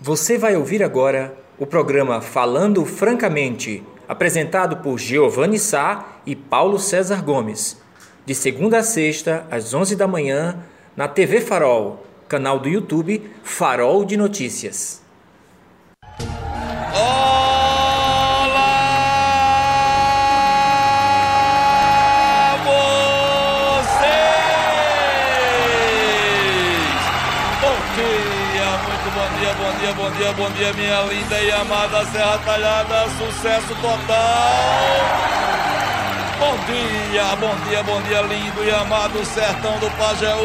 Você vai ouvir agora o programa Falando Francamente, apresentado por Giovanni Sá e Paulo César Gomes, de segunda a sexta, às 11 da manhã, na TV Farol, canal do YouTube Farol de Notícias. Dia, bom dia, minha linda e amada Serra Talhada, sucesso total! Bom dia, bom dia, bom dia, lindo e amado sertão do Pajeú!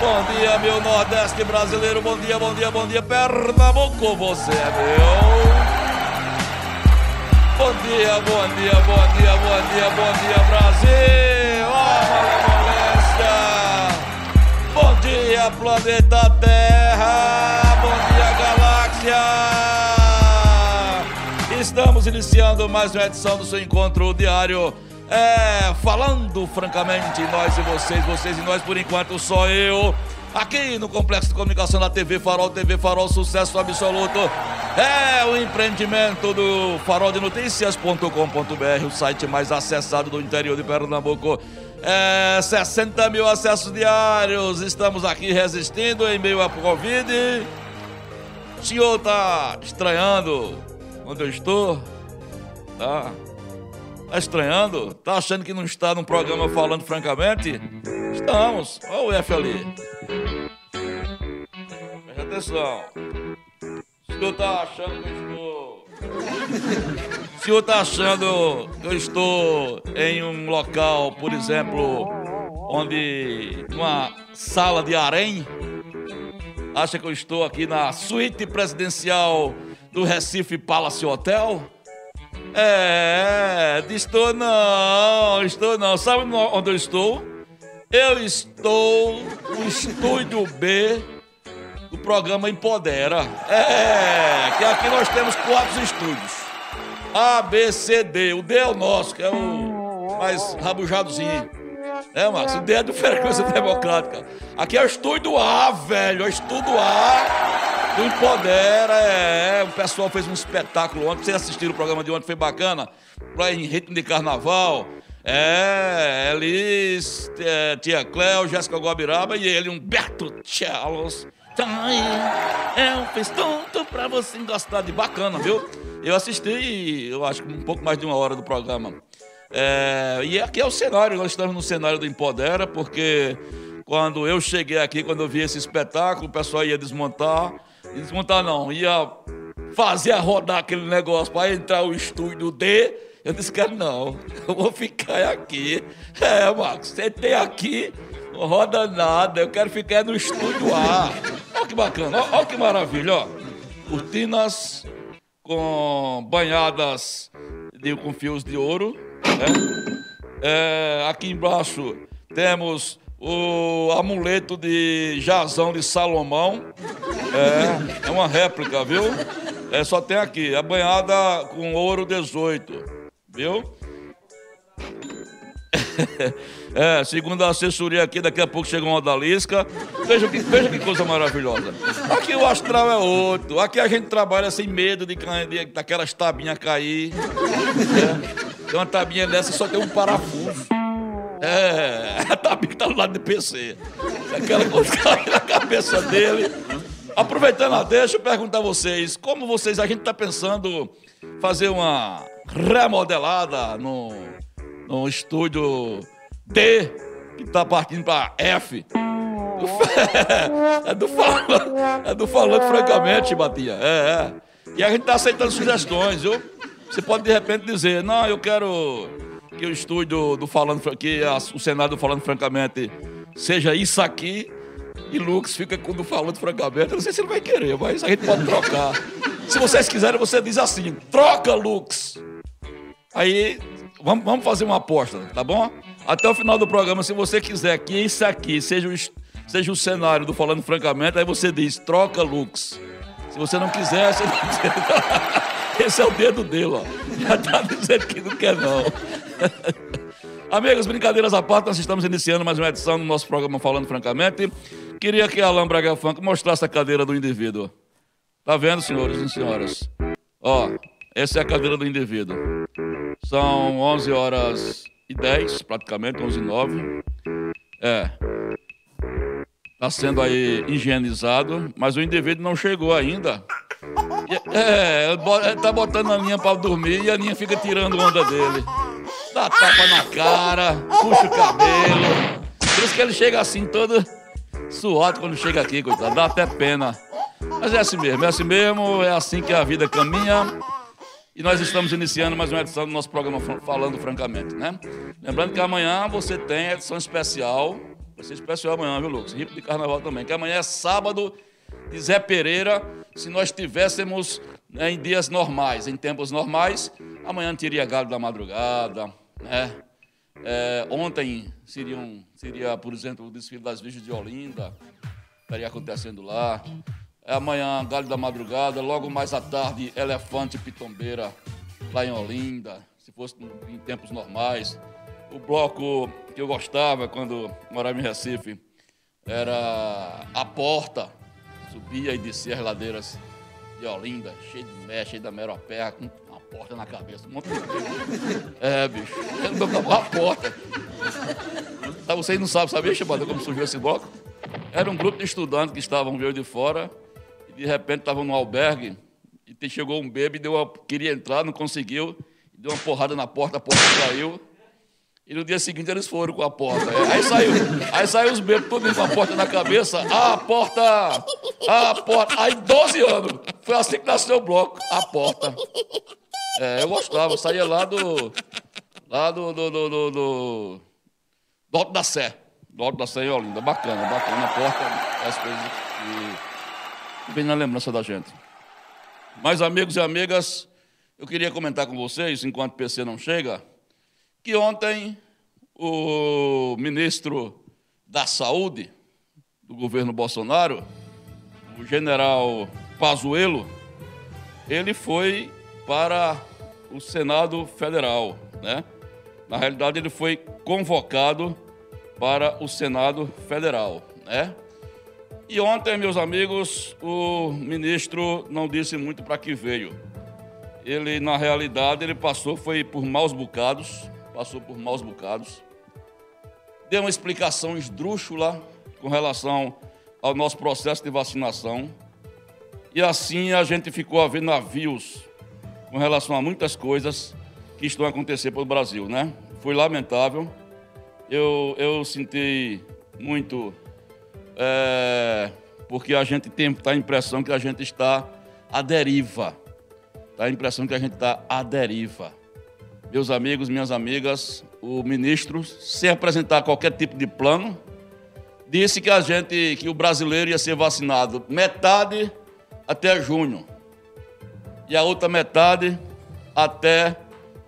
Bom dia, meu Nordeste brasileiro, bom dia, bom dia, bom dia, Pernambuco, você é meu! Bom dia, bom dia, bom dia, bom dia, bom dia, Brasil! Ó, malemolência! Bom dia, planeta Terra! Bom dia, galáxia! Estamos iniciando mais uma edição do seu encontro diário. É, falando francamente, nós e vocês, vocês e nós, por enquanto, só eu. Aqui no Complexo de Comunicação da TV Farol, TV Farol, sucesso absoluto. É o empreendimento do faroldenotícias.com.br, o site mais acessado do interior de Pernambuco. É, 60 mil acessos diários. Estamos aqui resistindo em meio à Covid. O senhor tá estranhando onde eu estou? Tá? Tá estranhando? Tá achando que não está num programa falando francamente? Estamos. Olha o F ali. Preste atenção. O senhor tá achando que eu estou. O senhor tá achando que eu estou em um local, por exemplo, onde. uma sala de harém? Acha que eu estou aqui na suíte presidencial do Recife Palace Hotel? É, estou não, estou não. Sabe onde eu estou? Eu estou no estúdio B do programa Empodera. É, que aqui nós temos quatro estúdios. A, B, C, D. O D é o nosso, que é o mais rabujadozinho. É, Max, o D é do Frequência Democrática. Aqui é o estúdio A, velho, é o estúdio A do Empodera. É, o pessoal fez um espetáculo ontem. Vocês assistiram o programa de ontem, foi bacana. Lá em ritmo de carnaval. É, Elis, é, Tia Cléo, Jéssica Guabiraba e ele, Humberto Charles. Tá aí, eu fiz tanto pra você gostar de bacana, viu? Eu assisti, eu acho que um pouco mais de uma hora do programa. É, e aqui é o cenário, nós estamos no cenário do Empodera, porque quando eu cheguei aqui, quando eu vi esse espetáculo, o pessoal ia desmontar. Desmontar não, ia fazer rodar aquele negócio para entrar o estúdio D. Eu disse que não, eu vou ficar aqui. É, Marcos, você tem aqui, não roda nada, eu quero ficar no estúdio A. Olha que bacana, olha, que maravilha, ó. Cortinas com banhadas de, com fios de ouro. Né? É, aqui embaixo temos o amuleto de Jazão de Salomão. É, é uma réplica, viu? É, só tem aqui, a banhada com ouro 18 viu? É, segundo a assessoria aqui, daqui a pouco chega uma odalisca. Veja que, veja que coisa maravilhosa. Aqui o astral é outro. Aqui a gente trabalha sem medo de, de daquelas tabinhas cair. É. Tem uma tabinha dessa só tem um parafuso. É, a tabinha tá do lado do PC. Aquela coisa cai na cabeça dele. Aproveitando a deixa, eu perguntar a vocês, como vocês, a gente tá pensando fazer uma remodelada no, no estúdio D, que tá partindo para F. É do, falando, é do falando francamente, Batia. É, é. E a gente tá aceitando sugestões, viu? Você pode de repente dizer, não, eu quero que o estúdio do Falando que o Senado do Falando Francamente seja isso aqui e Lux fica com o do Falando Francamente. Eu não sei se ele vai querer, mas a gente pode trocar. Se vocês quiserem, você diz assim: troca, Lux. Aí, vamos, vamos fazer uma aposta, tá bom? Até o final do programa, se você quiser que isso aqui seja o, seja o cenário do Falando Francamente, aí você diz: troca, Lux. Se você não quiser, você não Esse é o dedo dele, ó. Já tá dizendo que não quer, não. Amigos, brincadeiras à parte, nós estamos iniciando mais uma edição do nosso programa Falando Francamente. Queria que a Alain Braga Funk mostrasse a cadeira do indivíduo. Tá vendo, senhores e senhoras? Ó, essa é a cadeira do indivíduo. São 11 horas e 10, praticamente, 11 e 9. É. Tá sendo aí higienizado, mas o indivíduo não chegou ainda. É, ele tá botando a linha para dormir e a linha fica tirando onda dele. Dá tapa na cara, puxa o cabelo. Por isso que ele chega assim todo suado quando chega aqui, coitado. Dá até pena. Mas é assim mesmo, é assim mesmo, é assim que a vida caminha. E nós estamos iniciando mais uma edição do nosso programa Falando Francamente, né? Lembrando que amanhã você tem edição especial. Vai ser especial amanhã, viu, Lucas? Ripo de carnaval também. Que amanhã é sábado de Zé Pereira. Se nós tivéssemos né, em dias normais, em tempos normais, amanhã teria Galo da Madrugada, né? É, ontem seria, seria, por exemplo, o desfile das Virgens de Olinda, estaria acontecendo lá. É amanhã, Galho da Madrugada, logo mais à tarde, Elefante Pitombeira, lá em Olinda, se fosse em tempos normais. O bloco que eu gostava quando morava em Recife era A Porta, subia e descia as ladeiras de Olinda, cheio de mé, cheio da meropé, com uma porta na cabeça, um monte de. É, bicho, uma porta. Tá, vocês não sabem, sabia, Chibada, como surgiu esse bloco? Era um grupo de estudantes que estavam veio de fora de repente estava no albergue e chegou um bebê, deu uma, queria entrar, não conseguiu, deu uma porrada na porta, a porta caiu. E no dia seguinte eles foram com a porta. Aí saiu, aí saiu os bebês todos com a porta na cabeça. A porta! A porta! Aí 12 anos. Foi assim que nasceu o bloco. A porta. É, eu gostava, eu saía lá do. Lá do. do, do, do, do, do Alto da Sé. Do Alto da Sé em Olinda. Bacana, bacana. A porta, as coisas. E vem na lembrança da gente. Mas, amigos e amigas, eu queria comentar com vocês, enquanto o PC não chega, que ontem o ministro da Saúde do governo Bolsonaro, o general Pazuello, ele foi para o Senado Federal, né? Na realidade, ele foi convocado para o Senado Federal, né? E ontem, meus amigos, o ministro não disse muito para que veio. Ele, na realidade, ele passou, foi por maus bocados, passou por maus bocados. Deu uma explicação esdrúxula com relação ao nosso processo de vacinação. E assim a gente ficou a ver navios com relação a muitas coisas que estão acontecendo pelo Brasil, né? Foi lamentável. Eu, eu senti muito é, porque a gente tem tá a impressão que a gente está à deriva. Tá a impressão que a gente está à deriva. Meus amigos, minhas amigas, o ministro, sem apresentar qualquer tipo de plano, disse que a gente, que o brasileiro ia ser vacinado metade até junho e a outra metade até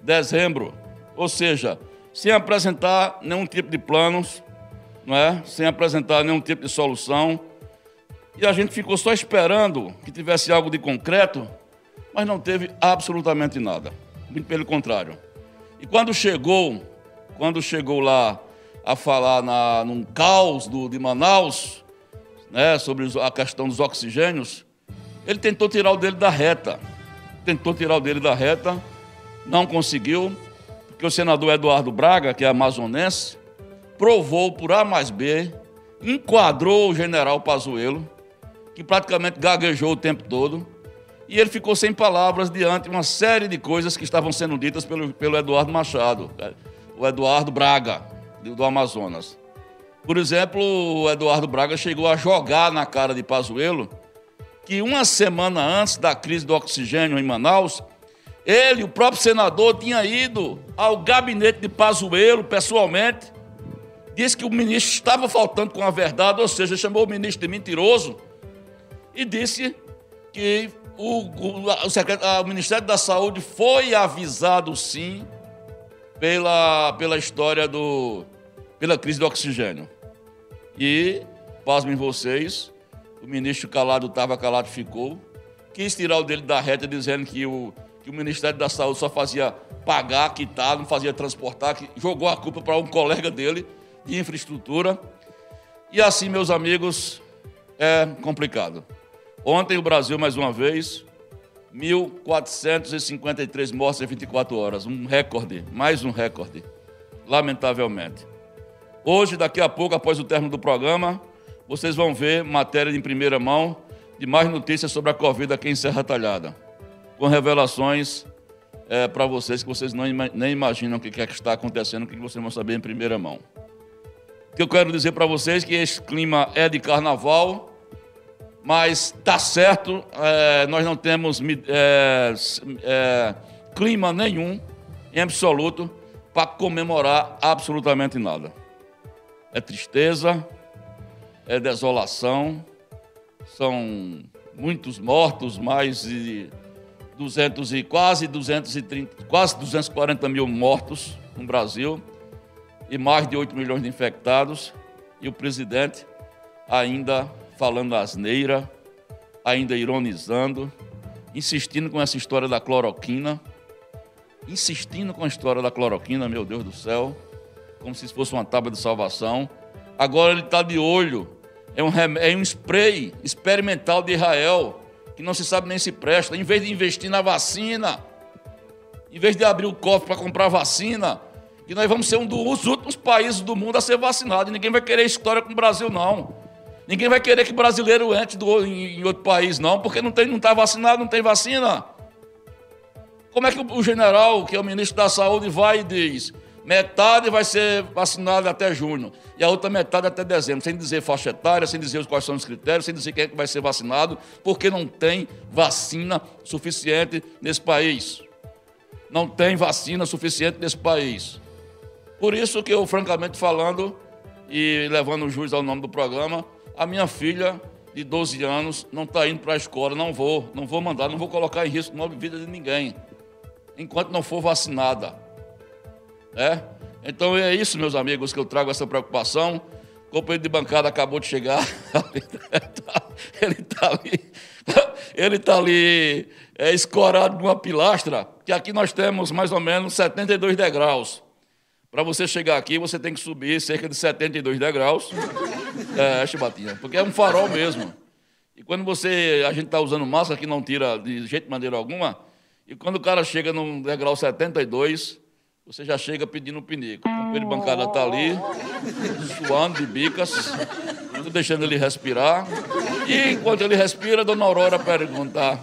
dezembro. Ou seja, sem apresentar nenhum tipo de planos, não é? sem apresentar nenhum tipo de solução. E a gente ficou só esperando que tivesse algo de concreto, mas não teve absolutamente nada. Muito pelo contrário. E quando chegou, quando chegou lá a falar na, num caos do, de Manaus, né, sobre a questão dos oxigênios, ele tentou tirar o dele da reta. Tentou tirar o dele da reta, não conseguiu, porque o senador Eduardo Braga, que é amazonense, provou por A mais B, enquadrou o general Pazuello, que praticamente gaguejou o tempo todo, e ele ficou sem palavras diante de uma série de coisas que estavam sendo ditas pelo, pelo Eduardo Machado, o Eduardo Braga, do Amazonas. Por exemplo, o Eduardo Braga chegou a jogar na cara de Pazuello que uma semana antes da crise do oxigênio em Manaus, ele, o próprio senador, tinha ido ao gabinete de Pazuello pessoalmente disse que o ministro estava faltando com a verdade, ou seja, chamou o ministro de mentiroso e disse que o, o, o, o Ministério da Saúde foi avisado sim pela, pela história do. pela crise do oxigênio. E, pasmem vocês, o ministro calado estava, calado ficou, quis tirar o dele da reta dizendo que o, que o Ministério da Saúde só fazia pagar, quitar, não fazia transportar, que jogou a culpa para um colega dele de infraestrutura. E assim, meus amigos, é complicado. Ontem o Brasil, mais uma vez, 1.453 mortes em 24 horas. Um recorde, mais um recorde, lamentavelmente. Hoje, daqui a pouco, após o término do programa, vocês vão ver matéria em primeira mão de mais notícias sobre a Covid aqui em Serra Talhada, com revelações é, para vocês que vocês não, nem imaginam o que, é que está acontecendo, o que vocês vão saber em primeira mão. Que eu quero dizer para vocês que esse clima é de carnaval, mas tá certo, é, nós não temos é, é, clima nenhum, em absoluto, para comemorar absolutamente nada. É tristeza, é desolação, são muitos mortos, mais de 200 e quase 230, quase 240 mil mortos no Brasil e mais de 8 milhões de infectados, e o presidente ainda falando asneira, ainda ironizando, insistindo com essa história da cloroquina, insistindo com a história da cloroquina, meu Deus do céu, como se fosse uma tábua de salvação. Agora ele está de olho, é um, é um spray experimental de Israel, que não se sabe nem se presta. Em vez de investir na vacina, em vez de abrir o cofre para comprar vacina, que nós vamos ser um dos últimos países do mundo a ser vacinado. E ninguém vai querer história com o Brasil, não. Ninguém vai querer que brasileiro entre do, em, em, outro país, não, porque não está não tá vacinado, não tem vacina. Como é que o, o general, que é o ministro da Saúde, vai e diz: metade vai ser vacinada até junho e a outra metade até dezembro, sem dizer faixa etária, sem dizer quais são os critérios, sem dizer quem é que vai ser vacinado, porque não tem vacina suficiente nesse país. Não tem vacina suficiente nesse país. Por isso que eu, francamente falando, e levando o juiz ao nome do programa, a minha filha de 12 anos não está indo para a escola, não vou, não vou mandar, não vou colocar em risco a vida de ninguém, enquanto não for vacinada. É? Então é isso, meus amigos, que eu trago essa preocupação. O companheiro de bancada acabou de chegar. ele está ali, ele está ali é, escorado numa pilastra, que aqui nós temos mais ou menos 72 degraus. Para você chegar aqui, você tem que subir cerca de 72 degraus. É, chibatinha, porque é um farol mesmo. E quando você, a gente está usando máscara que não tira de jeito maneira alguma, e quando o cara chega no degrau 72, você já chega pedindo um pinico. O companheiro de bancada está ali, suando de bicas, deixando ele respirar. E enquanto ele respira, a dona Aurora pergunta: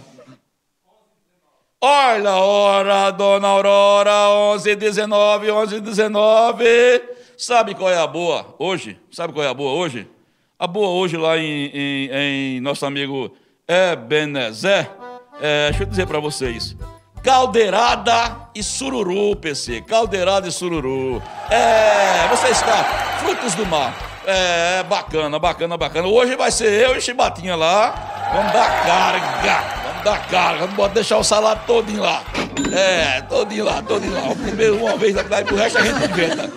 Olha a hora, dona Aurora, 11 19, 11 19. Sabe qual é a boa hoje? Sabe qual é a boa hoje? A boa hoje lá em, em, em nosso amigo Ebenezer, é, deixa eu dizer para vocês. Caldeirada e sururu, PC. Caldeirada e sururu. É, você está frutos do mar. É, bacana, bacana, bacana. Hoje vai ser eu e Chibatinha lá. Vamos dar carga da carga, não pode deixar o salário todinho lá. É, todinho lá, todinho lá. O primeiro uma vez, daí pro resto a gente inventa.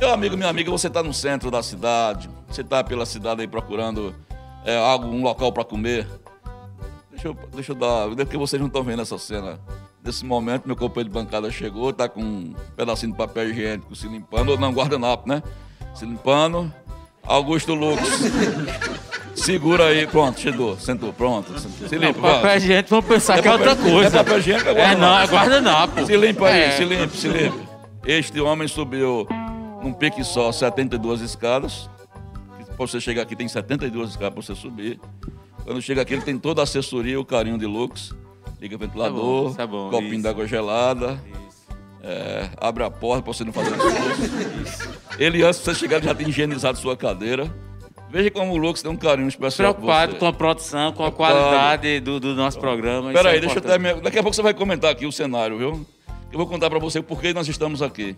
Meu amigo, minha amiga, você está no centro da cidade, você está pela cidade aí procurando é, algo, um local para comer. Deixa eu, deixa eu dar, porque vocês não estão vendo essa cena. Nesse momento, meu companheiro de bancada chegou, está com um pedacinho de papel higiênico se limpando, ou não, guardanapo, né? Se limpando. Augusto Lucas. Segura aí, pronto, chegou, sentou, pronto. Se limpa. Não, papel higiênico, vamos pensar é que é outra coisa. É papel higiênico, é É, não, é guardanapo. Se limpa aí, é. se limpa, se limpa. Este homem subiu num pique só 72 escadas. Para você chegar aqui tem 72 escadas para você subir. Quando chega aqui ele tem toda a assessoria, o carinho de Lux. Liga ventilador, tá bom, tá bom, copinho d'água gelada. É, abre a porta para você não fazer isso. Ele, antes de você chegar, já tem higienizado sua cadeira. Veja como o Lucas tem um carinho especial. Preocupado com a produção, com a qualidade do, do nosso programa. Peraí, é deixa eu terminar. Daqui a pouco você vai comentar aqui o cenário, viu? Eu vou contar para você por que nós estamos aqui.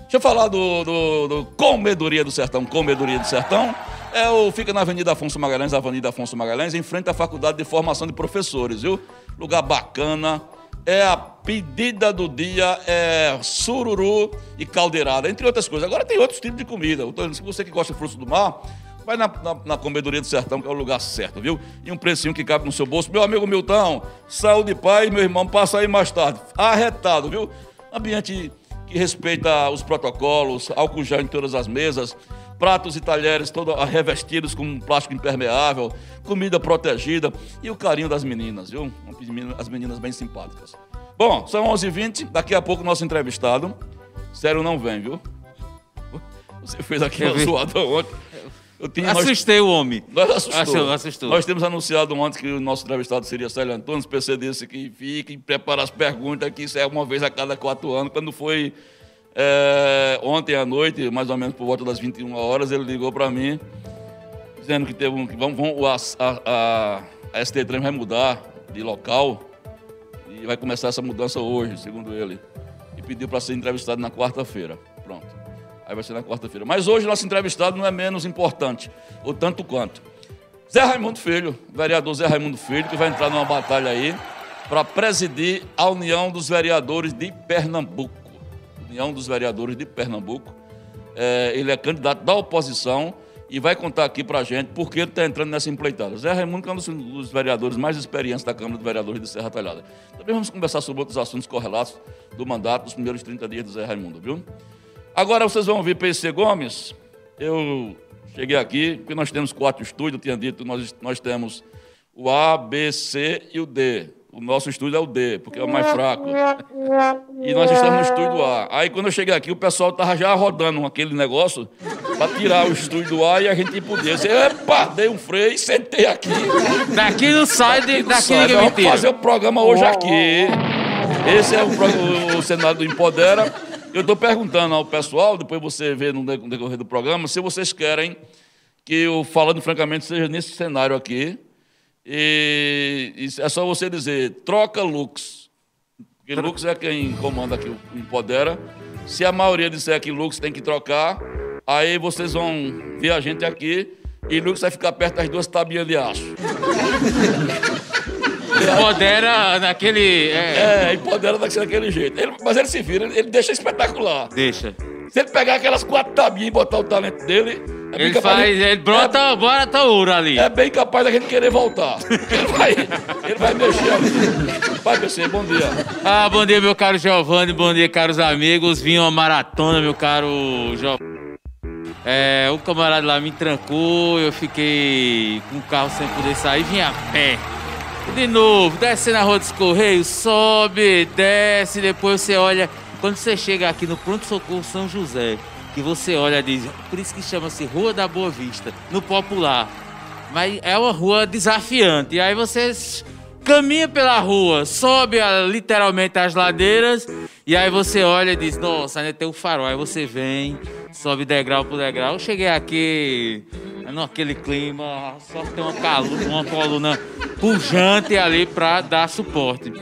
Deixa eu falar do, do, do Comedoria do Sertão. Comedoria do Sertão é o, fica na Avenida Afonso Magalhães, Avenida Afonso Magalhães, em frente à Faculdade de Formação de Professores, viu? Lugar bacana. É a pedida do dia, é sururu e caldeirada, entre outras coisas. Agora tem outros tipos de comida. Se você que gosta de frutos do mar, Vai na, na, na, comedoria do sertão, que é o lugar certo, viu? E um precinho que cabe no seu bolso. Meu amigo Milton, saúde, pai, meu irmão, passa aí mais tarde. Arretado, viu? Ambiente que respeita os protocolos, álcool gel em todas as mesas. pratos e talheres todos revestidos com plástico impermeável, comida protegida e o carinho das meninas, viu? As meninas bem simpáticas. Bom, são 11h20, daqui a pouco o nosso entrevistado. Sério, não vem, viu? Você fez aqui uma zoada ontem. Tinha, Assustei nós, o homem. Nós assustou. assustou. Nós temos anunciado ontem que o nosso entrevistado seria Célio Antônio. O PC disse que fique, prepara as perguntas, que isso é uma vez a cada quatro anos. Quando foi é, ontem à noite, mais ou menos por volta das 21 horas, ele ligou para mim, dizendo que teve um. Que vamos, vamos, a, a, a ST3 vai mudar de local e vai começar essa mudança hoje, segundo ele. E pediu para ser entrevistado na quarta-feira. Pronto. Aí vai ser na quarta-feira. Mas hoje nosso entrevistado não é menos importante, o tanto quanto. Zé Raimundo Filho, vereador Zé Raimundo Filho, que vai entrar numa batalha aí para presidir a União dos Vereadores de Pernambuco. União dos Vereadores de Pernambuco. É, ele é candidato da oposição e vai contar aqui para a gente por que ele está entrando nessa empleitada. Zé Raimundo é um dos vereadores mais experientes da Câmara de Vereadores de Serra Talhada. Também vamos conversar sobre outros assuntos correlatos do mandato dos primeiros 30 dias do Zé Raimundo, viu? Agora vocês vão ouvir PC Gomes. Eu cheguei aqui, porque nós temos quatro estúdios, eu tinha dito, nós, nós temos o A, B, C e o D. O nosso estúdio é o D, porque é o mais fraco. E nós estamos no estúdio A. Aí quando eu cheguei aqui, o pessoal estava já rodando aquele negócio para tirar o estúdio A e a gente D. Eu disse, epa, dei um freio e sentei aqui. Daqui não sai, daqui, daqui sai. ninguém Vamos fazer o programa hoje aqui. Esse é o, o Senado Empodera. Eu estou perguntando ao pessoal, depois você vê no decorrer do programa, se vocês querem que eu, falando francamente, seja nesse cenário aqui. E, e é só você dizer, troca Lux. Porque Lux é quem comanda aqui, empodera. Se a maioria disser que Lux tem que trocar, aí vocês vão ver a gente aqui e Lux vai ficar perto das duas tabinhas de aço. Empodera naquele. É, é empodera daquele jeito. Ele, mas ele se vira, ele, ele deixa espetacular. Deixa. Se ele pegar aquelas quatro tabinhas e botar o talento dele. É ele faz, de, ele brota, é, bota ouro ali. É bem capaz da gente querer voltar. ele vai, ele vai mexer ali. Vai, PC, bom dia. Ah, bom dia, meu caro Giovanni, bom dia, caros amigos. Vim uma maratona, meu caro Giovanni. É, o camarada lá me trancou, eu fiquei com o carro sem poder sair, vim a pé. De novo, desce na rua dos Correios, sobe, desce, depois você olha. Quando você chega aqui no Pronto Socorro São José, que você olha diz, por isso que chama-se Rua da Boa Vista, no popular. Mas é uma rua desafiante. E aí você caminha pela rua, sobe literalmente as ladeiras, e aí você olha e diz, nossa, ainda tem um farol. Aí você vem, sobe degrau por degrau. Eu cheguei aqui naquele clima, só tem uma, coluna, uma coluna pujante ali para dar suporte.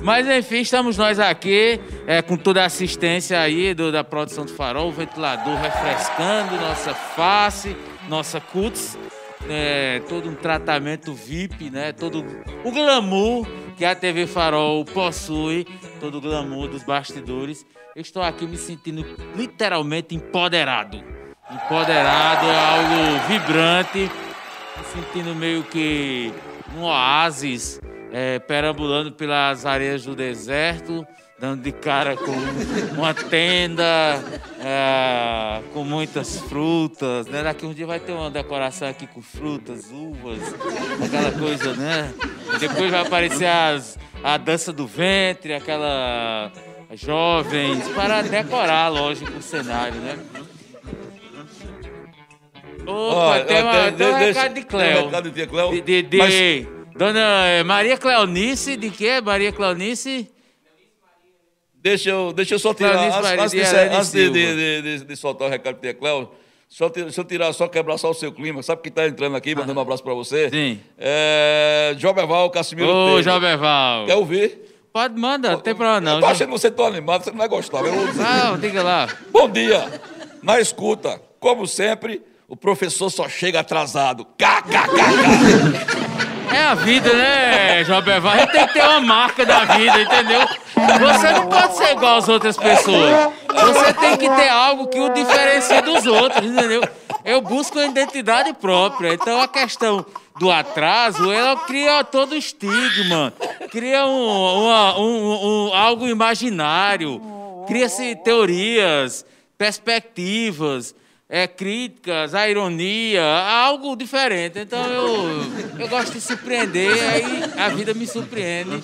Mas enfim, estamos nós aqui é, com toda a assistência aí do, da produção do farol, o ventilador refrescando nossa face, nossa cutis é, todo um tratamento VIP, né? Todo o glamour que a TV Farol possui, todo o glamour dos bastidores. Eu estou aqui me sentindo literalmente empoderado. Empoderado é algo vibrante, me sentindo meio que um oásis, é, perambulando pelas areias do deserto dando de cara com uma tenda é, com muitas frutas, né? Daqui um dia vai ter uma decoração aqui com frutas, uvas, aquela coisa, né? Depois vai aparecer as, a dança do ventre, aquela jovens, para decorar, lógico, o cenário, né? Opa, tem, uma, tem um recado de Cléo. Um recado de Cléo. De, de, de Mas... Dona eh, Maria Cleonice, de que? Maria Cleonice? Deixa eu, deixa eu só tirar, antes, antes, de, antes de, de, de, de, soltar o recado de Cléo, só, deixa eu tirar, só quebrar só o seu clima. Sabe quem está entrando aqui, mandando um abraço para você? Sim. É, Joberval Cassimiro Ô, Joberval. Quer ouvir? Pode, manda, não tem problema não. Eu tô achando você tão animado, você não vai gostar. Eu Não, diga lá. Bom dia. Na escuta, como sempre, o professor só chega atrasado. KKKK. É a vida, né, Joberval? A gente tem que ter uma marca da vida, entendeu? Você não pode ser igual às outras pessoas. Você tem que ter algo que o diferencie dos outros, entendeu? Eu busco uma identidade própria. Então a questão do atraso, ela cria todo estigma, cria um, uma, um, um algo imaginário, cria-se teorias, perspectivas. É, críticas, a ironia, algo diferente. Então eu, eu gosto de surpreender, aí a vida me surpreende.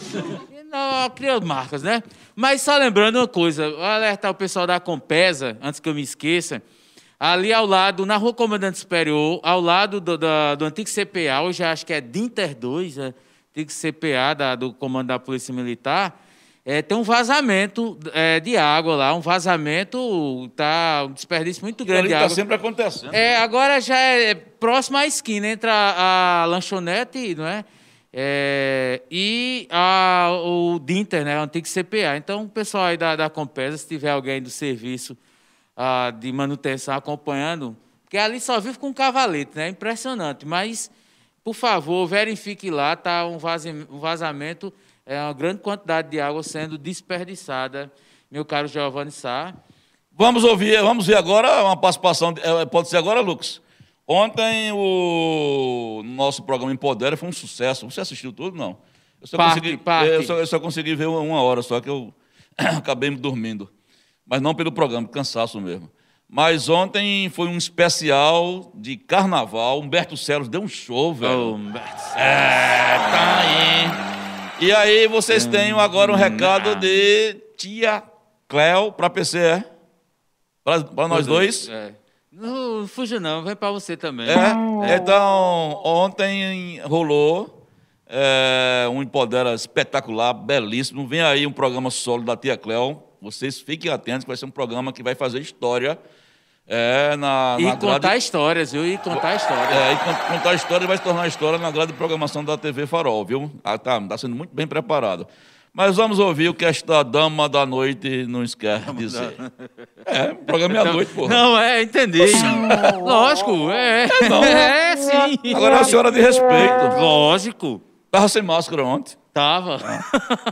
Não, cria marcas, né? Mas só lembrando uma coisa, alertar o pessoal da Compesa, antes que eu me esqueça, ali ao lado, na Rua Comandante Superior, ao lado do, do, do antigo CPA, hoje acho que é Dinter 2, né? antigo CPA da, do Comando da Polícia Militar, é, tem um vazamento é, de água lá, um vazamento, tá um desperdício muito grande de Está água. sempre acontecendo. É, agora já é próximo à esquina, entre a, a lanchonete, não é? É, e a, o Dinter, né, o antigo CPA. Então, o pessoal aí da, da Compesa, se tiver alguém do serviço ah, de manutenção acompanhando, porque ali só vive com cavalete, né? Impressionante. Mas, por favor, verifique lá, tá um, um vazamento, é uma grande quantidade de água sendo desperdiçada, meu caro Giovanni Sá. Vamos ouvir, vamos ver agora uma participação. eh, Pode ser agora, Lucas? Ontem o nosso programa Empodera foi um sucesso. Você assistiu tudo? Não. Eu só, Parte, consegui, parte. Eu, só, eu só consegui ver uma, hora, só que eu acabei me dormindo. Mas não pelo programa, cansaço mesmo. Mas ontem foi um especial de carnaval. Humberto Celos deu um show, velho. Oh, É, tá aí. E aí vocês têm agora um recado de tia Cléo para PCE. Para nós dois. É. Não fuja não, vem para você também. É. Então, ontem rolou é, um Empodera espetacular, belíssimo. Vem aí um programa solo da tia Cléo. Vocês fiquem atentos, que vai ser um programa que vai fazer história. É, na, E na contar grade- histórias, viu? E contar histórias. é, e con- contar a história vai se tornar história na grade de programação da TV Farol, viu? Ah, tá, tá sendo muito bem preparado. Mas vamos ouvir o que esta dama da noite nos quer dizer. É, o programa é à noite, porra. Não, é, entendi. Lógico, é. não. É, sim. Agora é a senhora de respeito. Lógico. Tava sem máscara ontem. Tava.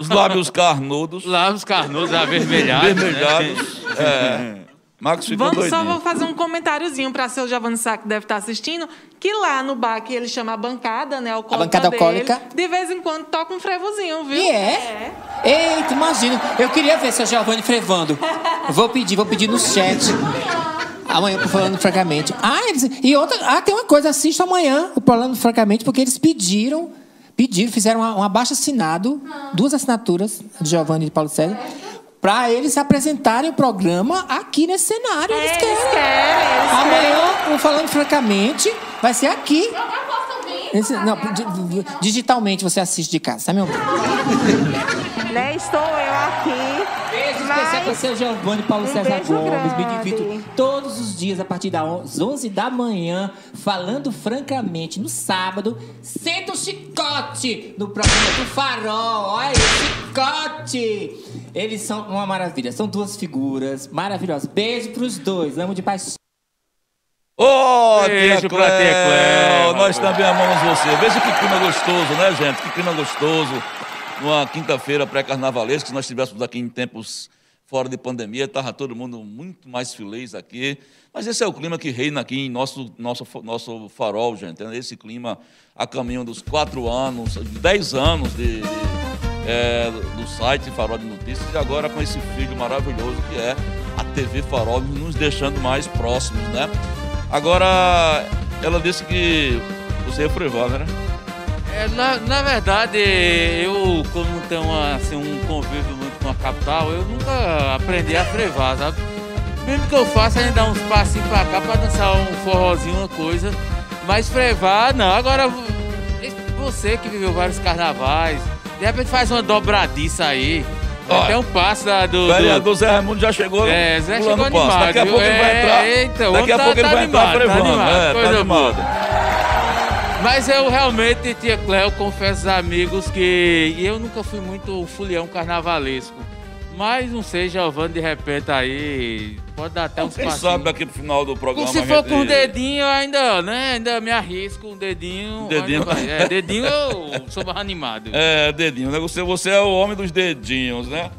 Os lábios carnudos, Lá os carnudos avermelhados. né? vermelhados. É. Max ficou Vamos, só doidinho. vou fazer um comentáriozinho para seu Giovanni Sá, que deve estar assistindo, que lá no bar que ele chama a bancada, né? O bancada alcoólica. De vez em quando toca um frevozinho, viu? E é? Eita, imagina. Eu queria ver seu Giovanni frevando. Vou pedir, vou pedir no chat. Amanhã, falando francamente. Ah, eles, e outra. Ah, tem uma coisa, assista amanhã o falando francamente, porque eles pediram, pediram, fizeram uma- um abaixo assinado, duas assinaturas de Giovanni e de Paulo Célio, para eles apresentarem o programa aqui nesse cenário. Eles É, querem. eles querem, eles Amanhã, o falando francamente, vai ser aqui. Esse- não, di- di- digitalmente você assiste de casa, tá, meu amor? Né? Estou eu aqui. Beijo Mas- especial para seu Giovanni Paulo Um César Gomes. Me grande. Dias a partir das 11 da manhã, falando francamente. No sábado, senta o chicote no programa do Farol. Olha aí, chicote! Eles são uma maravilha. São duas figuras maravilhosas. Beijo pros dois. Amo de paixão. Ô, Beijo pra tia Cléo, Cléo. nós também amamos você. Veja que clima gostoso, né, gente? Que clima gostoso. Numa quinta-feira pré-carnavalesca, que nós estivéssemos aqui em tempos fora de pandemia, estava todo mundo muito mais feliz aqui. Mas esse é o clima que reina aqui em nosso, nosso, nosso farol, gente. É Esse clima a caminho dos quatro anos, dez anos de, de, é, do site Farol de Notícias e agora com esse filho maravilhoso que é a TV Farol, nos deixando mais próximos, né? Agora, ela disse que você ia frevar, né? É, na, na verdade, eu, como tenho assim, um convívio muito com a capital, eu nunca aprendi a frevar, sabe? Mesmo que eu faça, a gente dá uns passinhos pra cá pra dançar um forrozinho, uma coisa. Mas frevar, não. Agora, você que viveu vários carnavais, de repente faz uma dobradiça aí. Olha, Até um passo da, do, O do, vereador Zé Raimundo já chegou É, Zé chegou passo. animado, Daqui a pouco ele vai É, entrar. eita, o daqui a homem pouco tá- ele tá vai entrar animado, tá frevando. animado, é, tá animado. Mas eu realmente, tia Cléo, confesso aos amigos que eu nunca fui muito fulião carnavalesco. Mas não sei, Giovanni, de repente aí, pode dar até uns Quem passinhos. sabe daqui pro final do programa. Se for gente- com o dedinho, eu ainda, né, ainda me arrisco, um dedinho. Dedinho. ainda. É, dedinho eu sou mais animado. É, dedinho. né? Você, você é o homem dos dedinhos, né?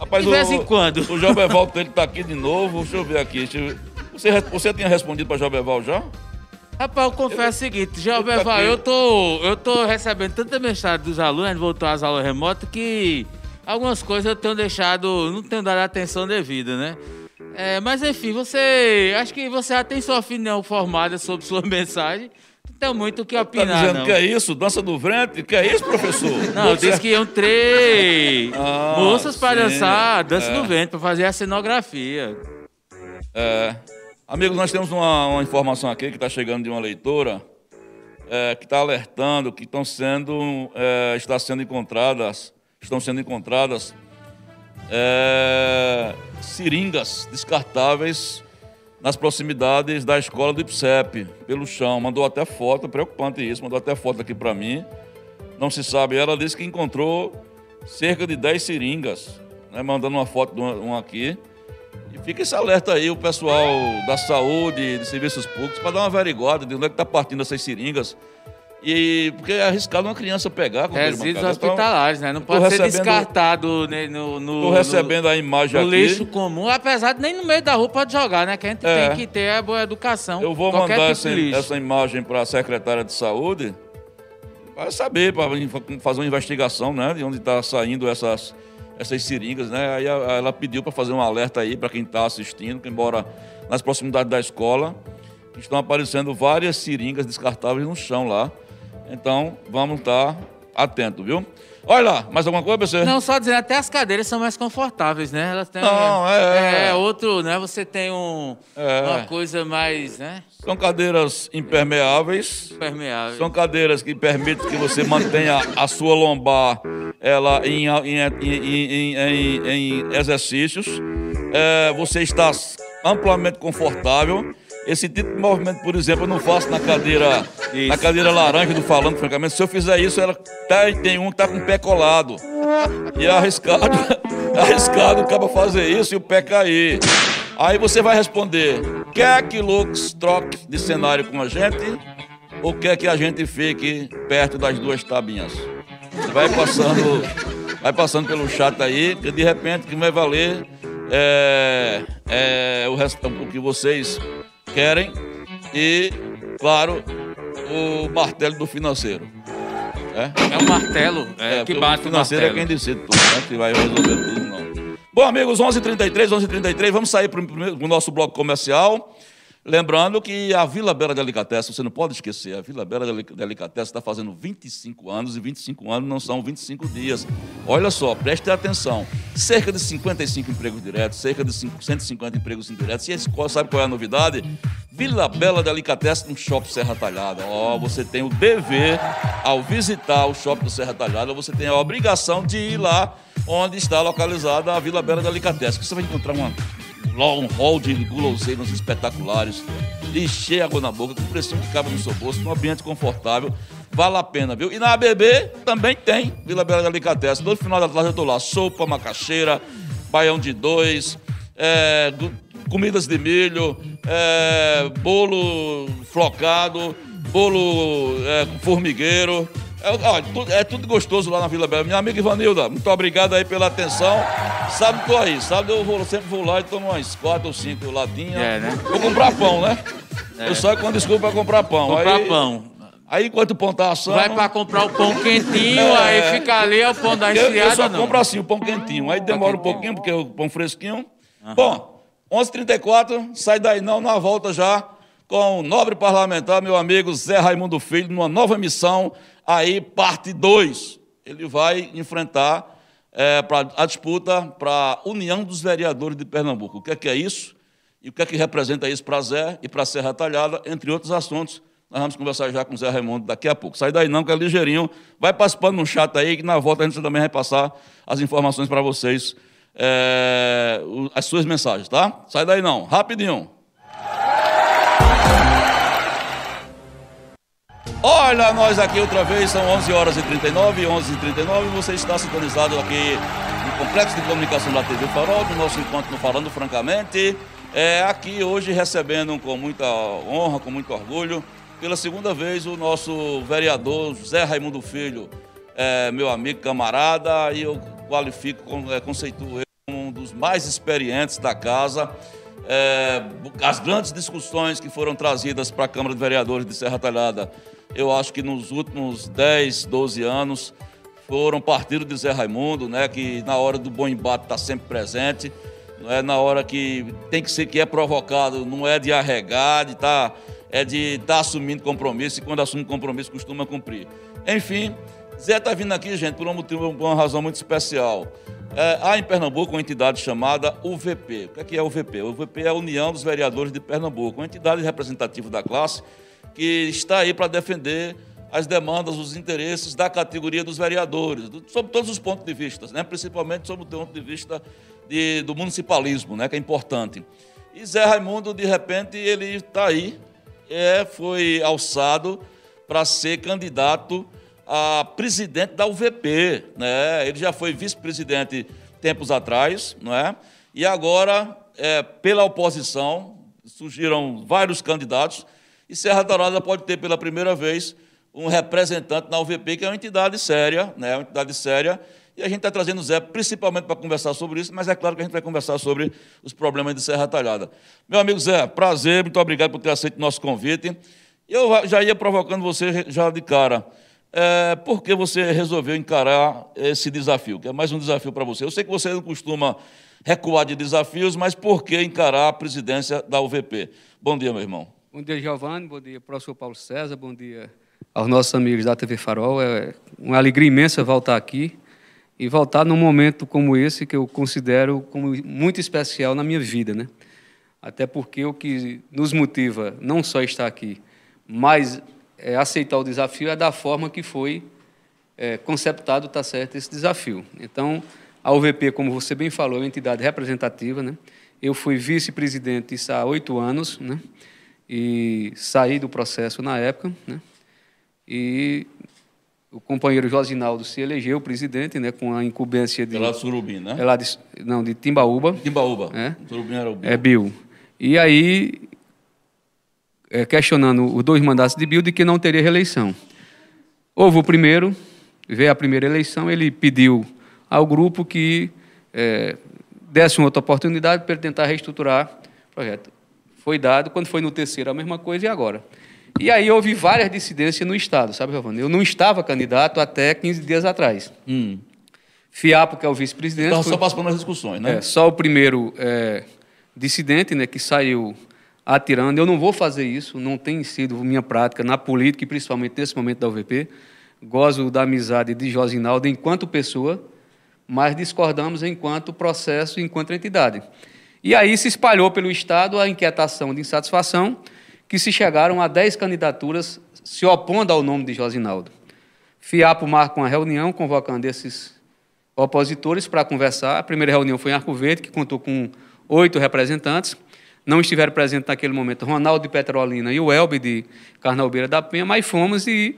Rapaz, De vez em quando. O Jobeval ele tá aqui de novo. Deixa eu ver aqui. eu ver. Você, você tinha respondido para Jobeval já? Rapaz, eu confesso o seguinte, aqui. eu tô, eu tô recebendo tanta mensagem dos alunos, a gente voltou às aulas remotas, que algumas coisas eu tenho deixado, não tenho dado a atenção devida, né? É, mas enfim, você. Acho que você já tem sua opinião formada sobre sua mensagem. Não tem muito o que Tá opinar, dizendo não. que é isso? Dança do ventre? Que é isso, professor? Não, eu disse que iam três Ah, moças para sim, dançar dança é. do vento, para fazer a cenografia. É. Amigos, nós temos uma, uma informação aqui que está chegando de uma leitora é, que está alertando que estão sendo, é, está sendo encontradas, estão sendo encontradas é, seringas descartáveis nas proximidades da escola do IPSEP, pelo chão. Mandou até foto, preocupante isso, mandou até foto aqui para mim. Não se sabe, ela disse que encontrou cerca de 10 seringas, né, mandando uma foto de uma, uma aqui. E fica esse alerta aí, o pessoal da saúde, de serviços públicos, para dar uma averiguada de onde é que está partindo essas seringas. E porque é arriscado uma criança pegar Resíduos. Então, hospitalares, né? Não tô pode ser descartado né, no, no, Estou recebendo a imagem no, no aqui. lixo comum, apesar de nem no meio da rua pode jogar, né? Que a gente É. tem que ter a boa educação. Eu vou mandar tipo essa, essa imagem para a secretária de saúde para saber, para fazer uma investigação, né? De onde está saindo essas, essas seringas, né? Aí ela pediu para fazer um alerta aí para quem está assistindo, que embora nas proximidades da escola estão aparecendo várias seringas descartáveis no chão lá. Então vamos estar atentos, viu? Olha lá, mais alguma coisa, PC? Não, só dizendo, até as cadeiras são mais confortáveis, né? Elas têm. Não, é- É, outro, né? Você tem um, É. uma coisa mais, né? São cadeiras impermeáveis. Permeável. São cadeiras que permitem que você mantenha a sua lombar ela em, em, em- em- em- em exercícios. É, você está amplamente confortável. Esse tipo de movimento, por exemplo, eu não faço na cadeira, Isso. na cadeira laranja do falando, francamente. Se eu fizer isso, ela tá, tem um que tá com o pé colado. E é arriscado, é arriscado acaba fazer isso e o pé cair. Aí você vai responder: quer que Lux troque de cenário com a gente? Ou quer que a gente fique perto das duas tabinhas? Vai passando, vai passando pelo chat aí, que de repente que vai valer é, é, o, rest, o que vocês querem e, claro, o martelo do financeiro. É? É um martelo é, que porque bate o o financeiro é martelo. quem decide tudo, né? Que vai resolver tudo, não. Bom, amigos, 11h33, 11h33, vamos sair para o nosso bloco comercial. Lembrando que a Vila Bela Delicatessen, você não pode esquecer, a Vila Bela Delicatessen está fazendo 25 anos e 25 anos não são 25 dias. Olha só, preste atenção. Cerca de 55 empregos diretos, cerca de 5 150 empregos indiretos. E a escola, sabe qual é a novidade? Vila Bela Delicatessen no Shopping Serra Talhada. Ó, você tem o dever, ao visitar o Shopping Serra Talhada, você tem a obrigação de ir lá onde está localizada a Vila Bela Delicatessen. que Você vai encontrar uma Lá um hall de guloseimas espetaculares, encher água na boca, com precinho que cabe no seu bolso, num ambiente confortável. Vale a pena, viu? E na ABB também tem Vila Bela Delicatessen. Todo final da tarde eu tô lá. Sopa, macaxeira, baião de dois, é, comidas de milho, é, bolo flocado, bolo é, formigueiro. É, é tudo gostoso lá na Vila Bela. Minha amiga Ivanilda, muito obrigado aí pela atenção. Sabe que tô aí, sabe? Eu vou, sempre vou lá e tomo umas quatro ou cinco latinhas. É, né? Vou comprar pão, né? Eu saio com desculpa pra comprar pão. Comprar aí, pão. Aí enquanto o pão tá assando... Vai pra comprar o pão quentinho, É. aí fica ali, é o pão da Eu, eu esfriada, só não. compro assim, o pão quentinho. Aí demora um pouquinho, porque é o pão fresquinho. Bom, 11h34, sai daí não, na volta já com o nobre parlamentar, meu amigo Zé Raimundo Filho, numa nova missão, aí parte 2. Ele vai enfrentar é, pra, a disputa para a União dos Vereadores de Pernambuco. O que é que é isso? E o que é que representa isso para Zé e para Serra Talhada, entre outros assuntos. Nós vamos conversar já com o Zé Raimundo daqui a pouco. Sai daí não, que é ligeirinho. Vai participando no chat aí, que na volta a gente também vai passar as informações para vocês, é, as suas mensagens, tá? Sai daí não, rapidinho. Olha nós aqui outra vez, são 11 horas e 39, 11 e 39, você está sintonizado aqui no Complexo de Comunicação da TV Farol, do nosso encontro no Falando Francamente, é, aqui hoje recebendo com muita honra, com muito orgulho, pela segunda vez o nosso vereador José Raimundo Filho, é, meu amigo, camarada, e eu qualifico, é, conceituo ele como um dos mais experientes da casa, é, as grandes discussões que foram trazidas para a Câmara de Vereadores de Serra Talhada, eu acho que nos últimos 10, 12 anos, foram partido de Zé Raimundo, né, que na hora do bom embate está sempre presente. não é na hora que tem que ser que é provocado, não é de arregar, de tá, é de estar tá assumindo compromisso e quando assume compromisso costuma cumprir. Enfim, Zé está vindo aqui, gente, por um motivo, por uma razão muito especial. É, há em Pernambuco uma entidade chamada UVP. O que é, que é UVP? A UVP é a União dos Vereadores de Pernambuco, uma entidade representativa da classe que está aí para defender as demandas, os interesses da categoria dos vereadores, sob todos os pontos de vista, né? principalmente sob o ponto de vista de, do municipalismo, né? que é importante. E Zé Raimundo, de repente, ele está aí, é, foi alçado para ser candidato a presidente da UVP. Né? Ele já foi vice-presidente tempos atrás, não é? e agora, é, pela oposição, surgiram vários candidatos, e Serra Dourada pode ter pela primeira vez um representante na UVP, que é uma entidade séria, né? uma entidade séria, e a gente está trazendo o Zé principalmente para conversar sobre isso, mas é claro que a gente vai conversar sobre os problemas de Serra Talhada. Meu amigo Zé, prazer, muito obrigado por ter aceito o nosso convite. Eu já ia provocando você já de cara. É, por que você resolveu encarar esse desafio, que é mais um desafio para você? Eu sei que você não costuma recuar de desafios, mas por que encarar a presidência da UVP? Bom dia, meu irmão. Bom dia, Giovanni. Bom dia, professor Paulo César. Bom dia aos nossos amigos da TV Farol. É uma alegria imensa voltar aqui e voltar num momento como esse que eu considero como muito especial na minha vida, né? Até porque o que nos motiva não só estar aqui, mas é, aceitar o desafio é da forma que foi é, conceptado, tá certo, esse desafio. Então, a UVP, como você bem falou, é uma entidade representativa, né? Eu fui vice-presidente há oito anos, né? E saí do processo na época, né? E o companheiro Josinaldo se elegeu presidente, né, com a incumbência de... É lá Surubim, né? É lá de, não, de Timbaúba. Timbaúba. É. Surubim era o Bill. É Bill. E aí, é, questionando os dois mandatos de Bill de que não teria reeleição. Houve o primeiro, veio a primeira eleição, ele pediu ao grupo que é, desse uma outra oportunidade para ele tentar reestruturar o projeto. Foi dado, quando foi no terceiro, a mesma coisa, e agora? E aí houve várias dissidências no Estado, sabe, Giovanni? Eu não estava candidato até 15 dias atrás. Hum. Fiapo, que é o vice-presidente... Então, foi... só passando as discussões, né? É, só o primeiro é, dissidente, né, que saiu atirando. Eu não vou fazer isso, não tem sido minha prática na política, e principalmente nesse momento da UVP. Gozo da amizade de Josinaldo enquanto pessoa, mas discordamos enquanto processo, enquanto entidade. E aí se espalhou pelo Estado a inquietação de insatisfação, que se chegaram a 10 candidaturas se opondo ao nome de Josinaldo. FIAPO marca uma reunião convocando esses opositores para conversar. A primeira reunião foi em Arco Verde, que contou com oito representantes. Não estiveram presentes naquele momento Ronaldo de Petrolina e o Elbe de Carnalbeira da Penha, mas fomos e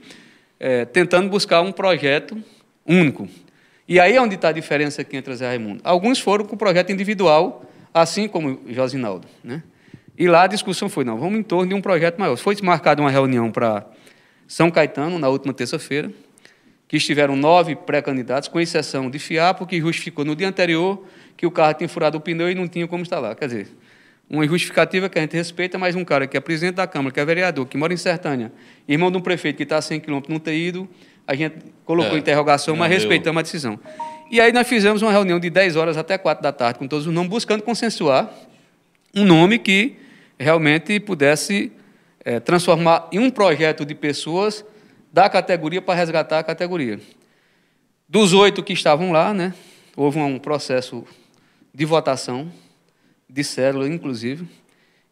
é, tentando buscar um projeto único. E aí é onde está a diferença aqui entre Zé Raimundo. Alguns foram com projeto individual, assim como Josinaldo. Né? E lá a discussão foi, não, vamos em torno de um projeto maior. Foi marcada uma reunião para São Caetano, na última terça-feira, que estiveram nove pré-candidatos, com exceção de Fiapo, que justificou no dia anterior que o carro tinha furado o pneu e não tinha como instalar. Quer dizer, uma justificativa que a gente respeita, mas um cara que é presidente da Câmara, que é vereador, que mora em Sertânia, irmão de um prefeito que está a 100 quilômetros, não ter ido, a gente colocou é, interrogação, mas respeitamos a decisão. E aí nós fizemos uma reunião de 10 horas até 4 da tarde com todos os nomes, buscando consensuar um nome que realmente pudesse é, transformar em um projeto de pessoas da categoria para resgatar a categoria. Dos oito que estavam lá, né, houve um processo de votação de célula, inclusive,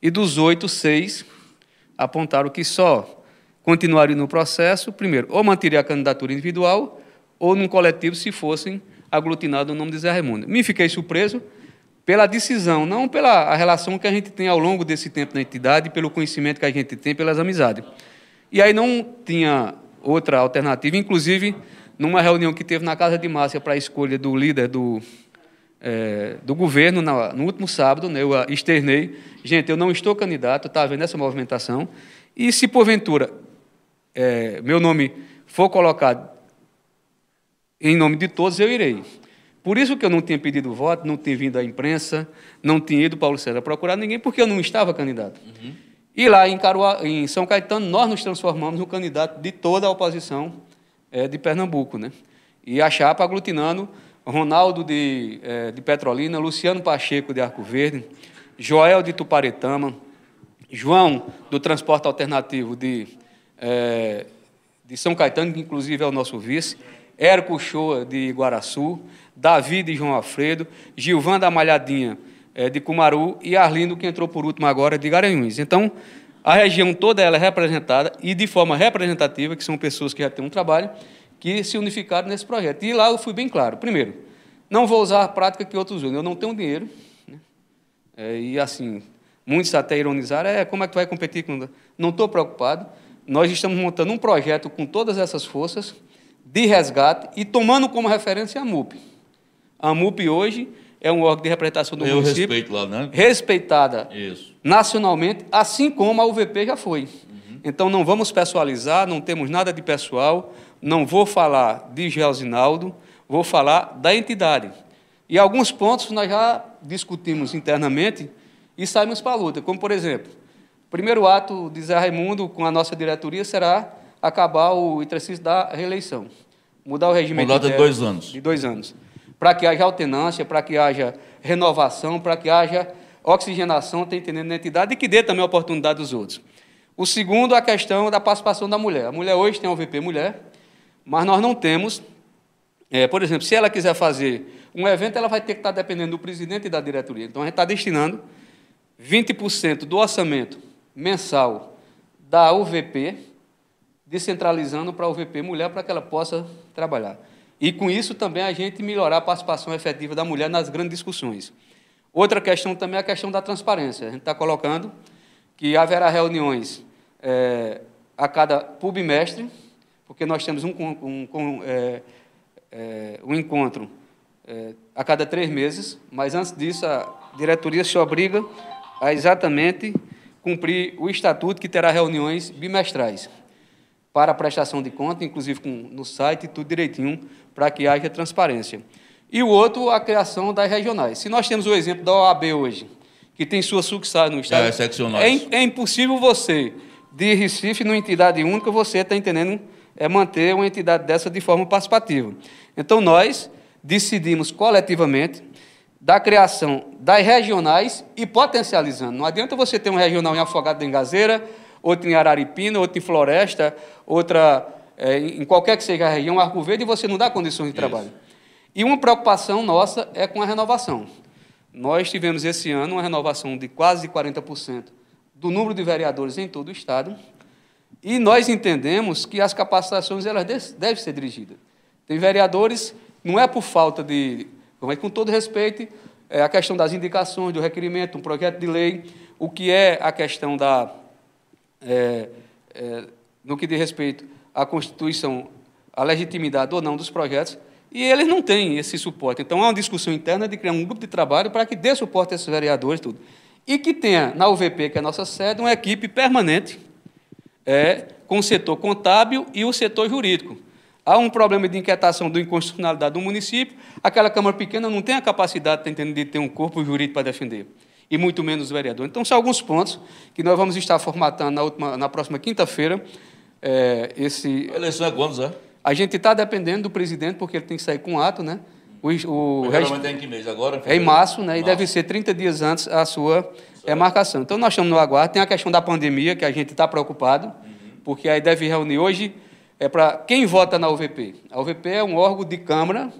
e dos oito, seis apontaram que só continuariam no processo, primeiro, ou manteria a candidatura individual, ou num coletivo, se fossem aglutinados no nome de Zé Raimundo. Me fiquei surpreso pela decisão, não pela relação que a gente tem ao longo desse tempo na entidade, pelo conhecimento que a gente tem, pelas amizades. E aí não tinha outra alternativa, inclusive numa reunião que teve na Casa de Márcia para a escolha do líder do, é, do governo no, no último sábado, né, eu externei, gente, eu não estou candidato, está havendo essa movimentação, e se porventura é, meu nome for colocado em nome de todos, eu irei. Por isso que eu não tinha pedido voto, não tinha vindo à imprensa, não tinha ido Paulo César procurar ninguém, porque eu não estava candidato. Uhum. E lá em, Caruá, em São Caetano, nós nos transformamos no candidato de toda a oposição é, de Pernambuco. Né? E a chapa aglutinando Ronaldo de, eh, de Petrolina, Luciano Pacheco de Arco Verde, Joel de Tuparetama, João do Transporte Alternativo de, eh, de São Caetano, que inclusive é o nosso vice, Érico Shoa de Guaraçu, Davi de João Alfredo, Gilvan da Malhadinha eh, de Cumaru e Arlindo, que entrou por último agora, de Garanhuns. Então, a região toda ela é representada e de forma representativa, que são pessoas que já têm um trabalho, que se unificaram nesse projeto. E lá eu fui bem claro. Primeiro, não vou usar a prática que outros usam. Eu não tenho dinheiro. Né? É, e assim, muitos até ironizaram, é, como é que vai competir com... Não estou preocupado. Nós estamos montando um projeto com todas essas forças de resgate e tomando como referência a MUP. A MUP hoje é um órgão de representação do Eu município. respeito lá, né? Respeitada Isso. nacionalmente, assim como a UVP já foi. Então não vamos pessoalizar, não temos nada de pessoal, não vou falar de Gelsinaldo, vou falar da entidade. E alguns pontos nós já discutimos internamente e saímos para a luta, como por exemplo, o primeiro ato de Zé Raimundo com a nossa diretoria será acabar o exercício da reeleição, mudar o regime Mandato de dois anos. De dois anos. Para que haja alternância, para que haja renovação, para que haja oxigenação, está entendendo, na entidade e que dê também oportunidade aos outros. O segundo, a questão da participação da mulher. A mulher hoje tem a UVP Mulher, mas nós não temos. é, por exemplo, se ela quiser fazer um evento, ela vai ter que estar dependendo do presidente e da diretoria. Então, a gente está destinando 20% do orçamento mensal da UVP, descentralizando para a UVP Mulher, para que ela possa trabalhar. E, com isso, também a gente melhorar a participação efetiva da mulher nas grandes discussões. Outra questão também é a questão da transparência. A gente está colocando que haverá reuniões é, a cada pubimestre, porque nós temos um, um, com- é, é, um encontro é, a cada três meses, mas antes disso a diretoria se obriga a exatamente cumprir o estatuto que terá reuniões bimestrais para a prestação de conta, inclusive com, no site, tudo direitinho, para que haja transparência. E o outro, a criação das regionais. Se nós temos o exemplo da OAB hoje, que tem suas sucursais no Estado, É, é, é impossível você, de Recife, numa entidade única, você está entendendo, é manter uma entidade dessa de forma participativa. Então, nós decidimos coletivamente da criação das regionais e potencializando. Não adianta você ter um regional em Afogado da Engazeira, outro em Araripina, outro em Floresta, outra eh, em qualquer que seja a região, Arco Verde, e você não dá condições de trabalho. E uma preocupação nossa é com a renovação. Nós tivemos esse ano uma renovação de quase 40% do número de vereadores em todo o Estado, e nós entendemos que as capacitações elas de- devem ser dirigidas. Tem vereadores, não é por falta de, mas com todo respeito, é a questão das indicações, do requerimento, um projeto de lei, o que é a questão da, é, é, no que diz respeito à Constituição, a legitimidade ou não dos projetos, e eles não têm esse suporte. Então, há uma discussão interna de criar um grupo de trabalho para que dê suporte a esses vereadores tudo. E que tenha, na UVP, que é a nossa sede, uma equipe permanente é, com o setor contábil e o setor jurídico. Há um problema de inquietação da inconstitucionalidade do município, aquela Câmara pequena não tem a capacidade tá de ter um corpo jurídico para defender, e muito menos o vereador. Então, são alguns pontos que nós vamos estar formatando na, última, na próxima quinta-feira. é, esse, A eleição é quando, Zé? a gente está dependendo do presidente, porque ele tem que sair com ato, né? O, o, Geralmente é em que mês? Agora? é em março, né? E deve ser 30 dias antes a sua é, marcação. Então, nós estamos no aguardo. Tem a questão da pandemia, que a gente está preocupado, porque aí deve reunir hoje. É para quem vota na UVP. A UVP é um órgão de Câmara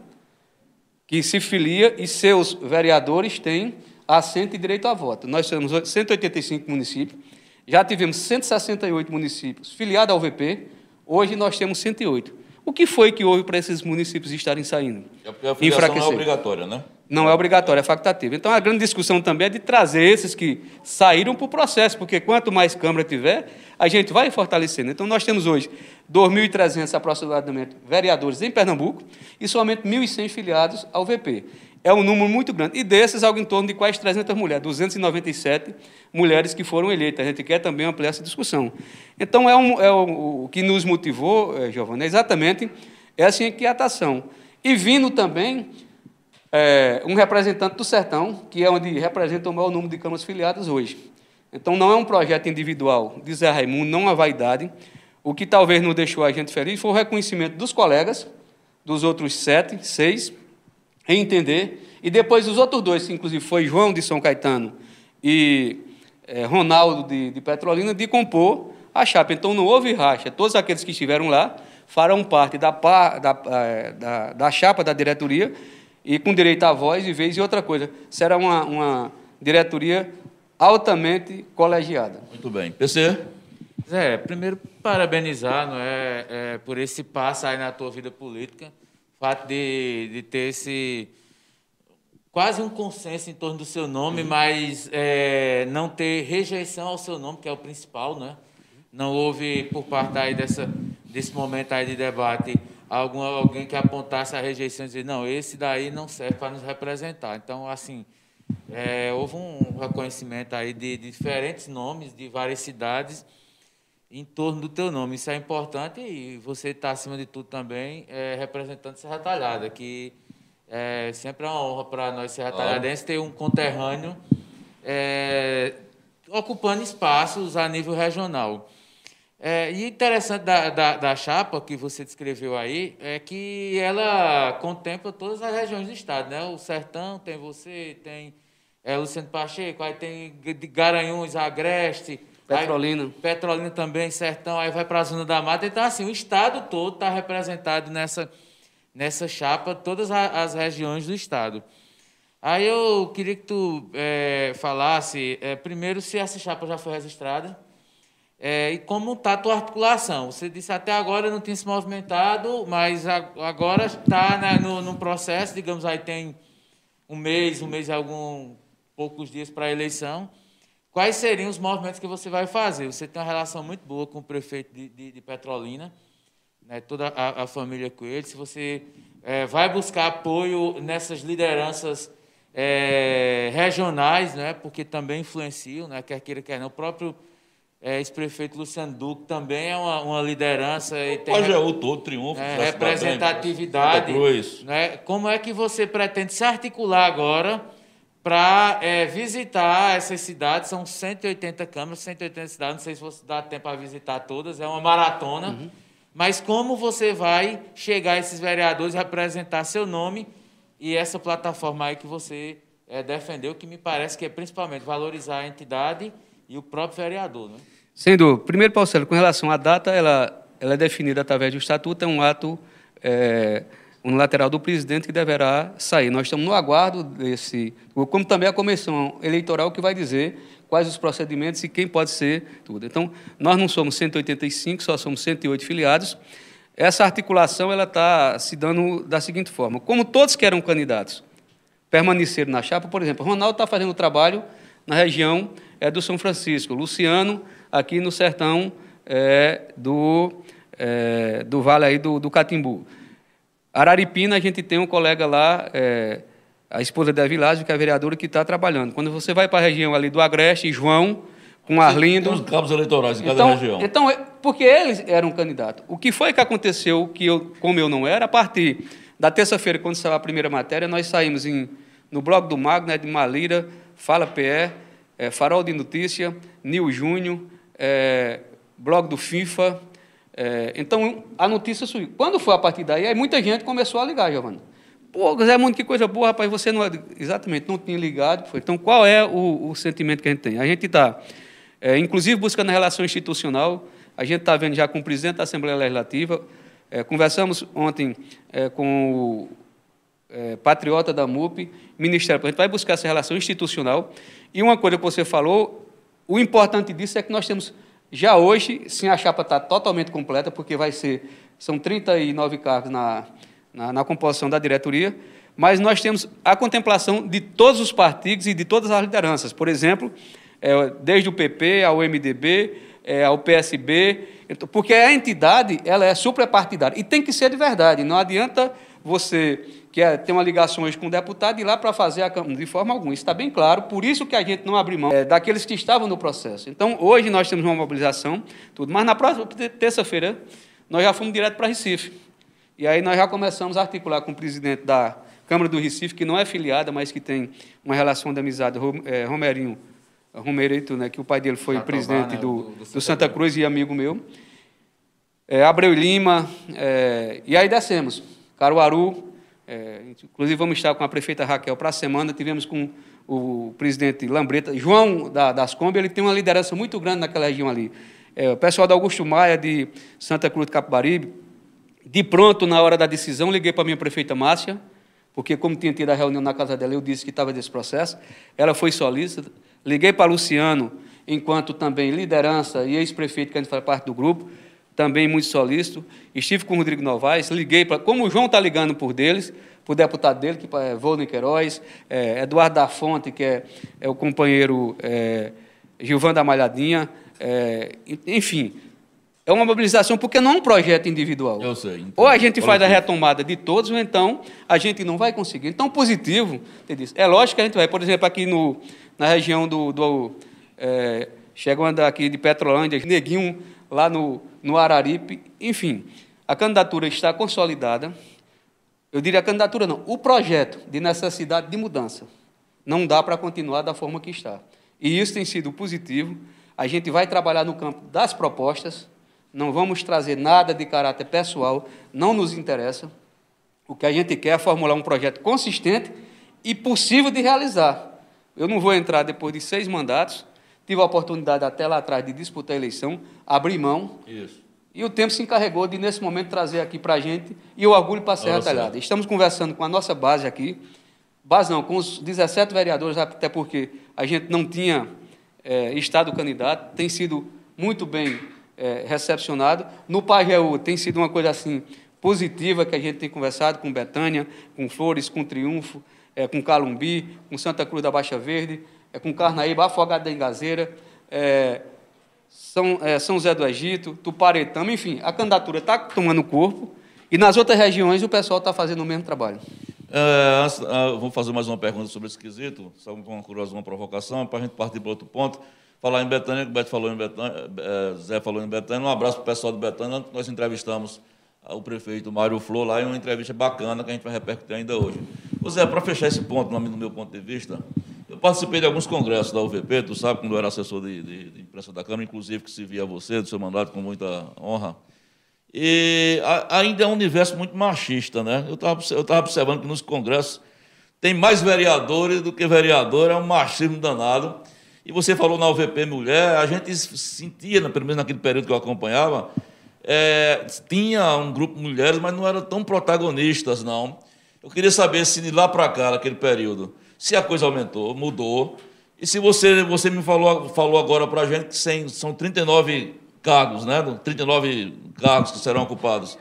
que se filia e seus vereadores têm assento e direito a voto. Nós temos 185 municípios, já tivemos 168 municípios filiados à UVP, hoje nós temos 108. O que foi que houve para esses municípios estarem saindo? É porque a filiação não é obrigatória, né? Não é obrigatório, é facultativo. Então, a grande discussão também é de trazer esses que saíram para o processo, porque quanto mais Câmara tiver, a gente vai fortalecendo. Então, nós temos hoje 2.300 aproximadamente vereadores em Pernambuco e somente 1.100 filiados ao VP. É um número muito grande. E desses, algo em torno de quase 300 mulheres, 297 mulheres que foram eleitas. A gente quer também ampliar essa discussão. Então, é, um, é o, o que nos motivou, eh, Giovana, é exatamente essa inquietação. E vindo também é, um representante do Sertão, que é onde representa o maior número de câmaras filiadas hoje. Então, não é um projeto individual de Zé Raimundo, não é vaidade. O que talvez não deixou a gente feliz foi o reconhecimento dos colegas, dos outros sete, seis, entender. E depois os outros dois, que inclusive foi João de São Caetano e é, Ronaldo de, de Petrolina, de compor a chapa. Então não houve racha. Todos aqueles que estiveram lá farão parte da, da, é, da, da chapa da diretoria e com direito à voz e vez. E outra coisa, será uma, uma diretoria altamente colegiada. Muito bem. PC? Zé, primeiro parabenizar não é, é, por esse passo aí na tua vida política, fato de, de ter esse quase um consenso em torno do seu nome, uhum. mas é, não ter rejeição ao seu nome, que é o principal, né? Não houve por parte aí dessa, desse momento aí de debate algum, alguém que apontasse a rejeição e dizer, não, esse daí não serve para nos representar. Então, assim, é, houve um reconhecimento aí de, de, diferentes nomes, de várias cidades, em torno do teu nome. Isso é importante e você está, acima de tudo, também é, representando Serra Talhada, que é sempre é uma honra para nós, Serra Talhadenses, ter um conterrâneo é, ocupando espaços a nível regional. É, e interessante da, da, da, chapa que você descreveu aí é que ela contempla todas as regiões do estado, né? O Sertão tem você, tem é, Luciano Pacheco, aí tem Garanhuns, Agreste, Petrolina. Aí, Petrolina também, Sertão, aí vai para a Zona da Mata. Então, assim, o estado todo está representado nessa, nessa chapa, todas as regiões do estado. Aí eu queria que tu é, falasse, é, primeiro, se essa chapa já foi registrada. É, e como está a tua articulação? Você disse até agora não tinha se movimentado, mas agora está né, no, no, processo, digamos aí tem um mês, um mês e alguns poucos dias para a eleição. Quais seriam os movimentos que você vai fazer? Você tem uma relação muito boa com o prefeito de, de, de Petrolina, né, toda a, a, família com ele. Se você é, vai buscar apoio nessas lideranças é, regionais, né, porque também influenciam, né, quer queira, quer não, o próprio é, ex-prefeito Luciano Duque também é uma, uma liderança. E tem Pajeú todo, triunfo. É, representatividade. Né? Como é que você pretende se articular agora para é, visitar essas cidades? São 180 câmaras, 180 cidades, não sei se você dá tempo para visitar todas, é uma maratona. Uhum. Mas como você vai chegar a esses vereadores, representar seu nome e essa plataforma aí que você é, defendeu, que me parece que é principalmente valorizar a entidade e o próprio vereador, né? Sendo, primeiro, Paulo com relação à data, ela, ela é definida através do estatuto, é um ato é, unilateral do presidente que deverá sair. Nós estamos no aguardo desse, como também a comissão eleitoral que vai dizer quais os procedimentos e quem pode ser tudo. Então, nós não somos 185, só somos 108 filiados. Essa articulação ela está se dando da seguinte forma: como todos que eram candidatos permaneceram na chapa, por exemplo, Ronaldo está fazendo trabalho na região é, do São Francisco, Luciano aqui no sertão é, do, é, do vale aí do, do Catimbu. Araripina, a gente tem um colega lá, é, a esposa da Vilásio, que é a vereadora, que está trabalhando. Quando você vai para a região ali do Agreste, João, com Arlindo... Tem os cabos eleitorais em cada então, região. Então, é, porque eles eram candidatos. O que foi que aconteceu, que eu, como eu não era, a partir da terça-feira, quando saiu a primeira matéria, nós saímos em, no blog do Mago, né, de Malira, Fala PE, é, Farol de Notícia, Nil Júnior, é, blog do FIFA. É, então, a notícia subiu. Quando foi a partir daí, aí muita gente começou a ligar, Giovana. Pô, Zé Mundo, que coisa boa, rapaz, você não... Exatamente, não tinha ligado. Foi. Então, qual é o, o, sentimento que a gente tem? A gente está, é, inclusive, buscando a relação institucional, a gente está vendo já com o presidente da Assembleia Legislativa, é, conversamos ontem é, com o é, patriota da MUP, Ministério, a gente vai buscar essa relação institucional. E uma coisa que você falou, o importante disso é que nós temos, já hoje, sim, a chapa está totalmente completa, porque vai ser, são 39 cargos na, na, na composição da diretoria, mas nós temos a contemplação de todos os partidos e de todas as lideranças. Por exemplo, é, desde o PP ao MDB, é, ao PSB, então, porque a entidade ela é suprapartidária e tem que ser de verdade. Não adianta você que é, tem uma ligação hoje com o deputado, ir lá para fazer a Câmara, de forma alguma. Isso está bem claro, por isso que a gente não abre mão é, daqueles que estavam no processo. Então, hoje nós temos uma mobilização, tudo, mas na próxima terça-feira nós já fomos direto para Recife. E aí nós já começamos a articular com o presidente da Câmara do Recife, que não é filiada, mas que tem uma relação de amizade, é, Romerinho, Romerito, né, que o pai dele foi presidente né, do, do, do, do, Santa Cruz e amigo meu. É, Abreu Lima, é, e aí descemos. Caruaru, É, inclusive, vamos estar com a prefeita Raquel para a semana. Tivemos com o presidente Lambreta, João da, das Kombi, ele tem uma liderança muito grande naquela região ali. É, o pessoal da Augusto Maia, de Santa Cruz de Capibaribe, de pronto, na hora da decisão, liguei para a minha prefeita Márcia, porque como tinha tido a reunião na casa dela, eu disse que estava desse processo. Ela foi solícita. Liguei para Luciano, enquanto também liderança e ex-prefeito, que a gente faz parte do grupo, também muito solícito. Estive com o Rodrigo Novaes, liguei para. Como o João está ligando por deles, para o deputado dele, que é Volney Queiroz, é, Eduardo da Fonte, que é, é o companheiro é, Gilvan da Malhadinha, é, enfim. É uma mobilização porque não é um projeto individual. Eu sei. Então, ou a gente faz a retomada de todos, ou então a gente não vai conseguir. Então, positivo, é lógico que a gente vai, por exemplo, aqui no, na região do. do é, chegando aqui de Petrolândia, Neguinho, lá no, no Araripe, enfim. A candidatura está consolidada. Eu diria a candidatura não, o projeto de necessidade de mudança. Não dá para continuar da forma que está. E isso tem sido positivo. A gente vai trabalhar no campo das propostas, não vamos trazer nada de caráter pessoal, não nos interessa. O que a gente quer é formular um projeto consistente e possível de realizar. Eu não vou entrar depois de seis mandatos, tive a oportunidade até lá atrás de disputar a eleição, abrir mão. Isso. E o tempo se encarregou de, nesse momento, trazer aqui para a gente e o orgulho para a Serra. Talhada. Estamos conversando com a nossa base aqui, base não, com os 17 vereadores, até porque a gente não tinha é, estado candidato, tem sido muito bem é, recepcionado. No Pajeú tem sido uma coisa assim positiva que a gente tem conversado com Betânia, com Flores, com Triunfo, é, com Calumbi, com Santa Cruz da Baixa Verde, é, com Carnaíba, Afogado da Engazeira, é, São, é, São José do Egito, Tuparetama, enfim, a candidatura está tomando corpo e nas outras regiões o pessoal está fazendo o mesmo trabalho. É, ah, vou fazer mais uma pergunta sobre esse quesito, só uma curiosa, uma provocação, para a gente partir para outro ponto. Falar em Betânia, que o Beto falou em Betânia, eh, Zé falou em Betânia. Um abraço para o pessoal de Betânia. Nós entrevistamos o prefeito Mário Flor lá em uma entrevista bacana que a gente vai repercutir ainda hoje. Ô Zé, para fechar esse ponto, no meu ponto de vista, eu participei de alguns congressos da UVP, tu sabe, quando eu era assessor de, de, de imprensa da Câmara, inclusive que se via você, do seu mandato, com muita honra. E a, ainda é um universo muito machista, né? Eu estava eu tava observando que nos congressos tem mais vereadores do que vereador, é um machismo danado. E você falou na UVP Mulher, a gente sentia, né, pelo menos naquele período que eu acompanhava, é, tinha um grupo de mulheres, mas não eram tão protagonistas, não. Eu queria saber se de lá para cá, naquele período, se a coisa aumentou, mudou. E se você, você me falou, falou agora para a gente que sem, são 39 cargos, né? 39 cargos que serão ocupados.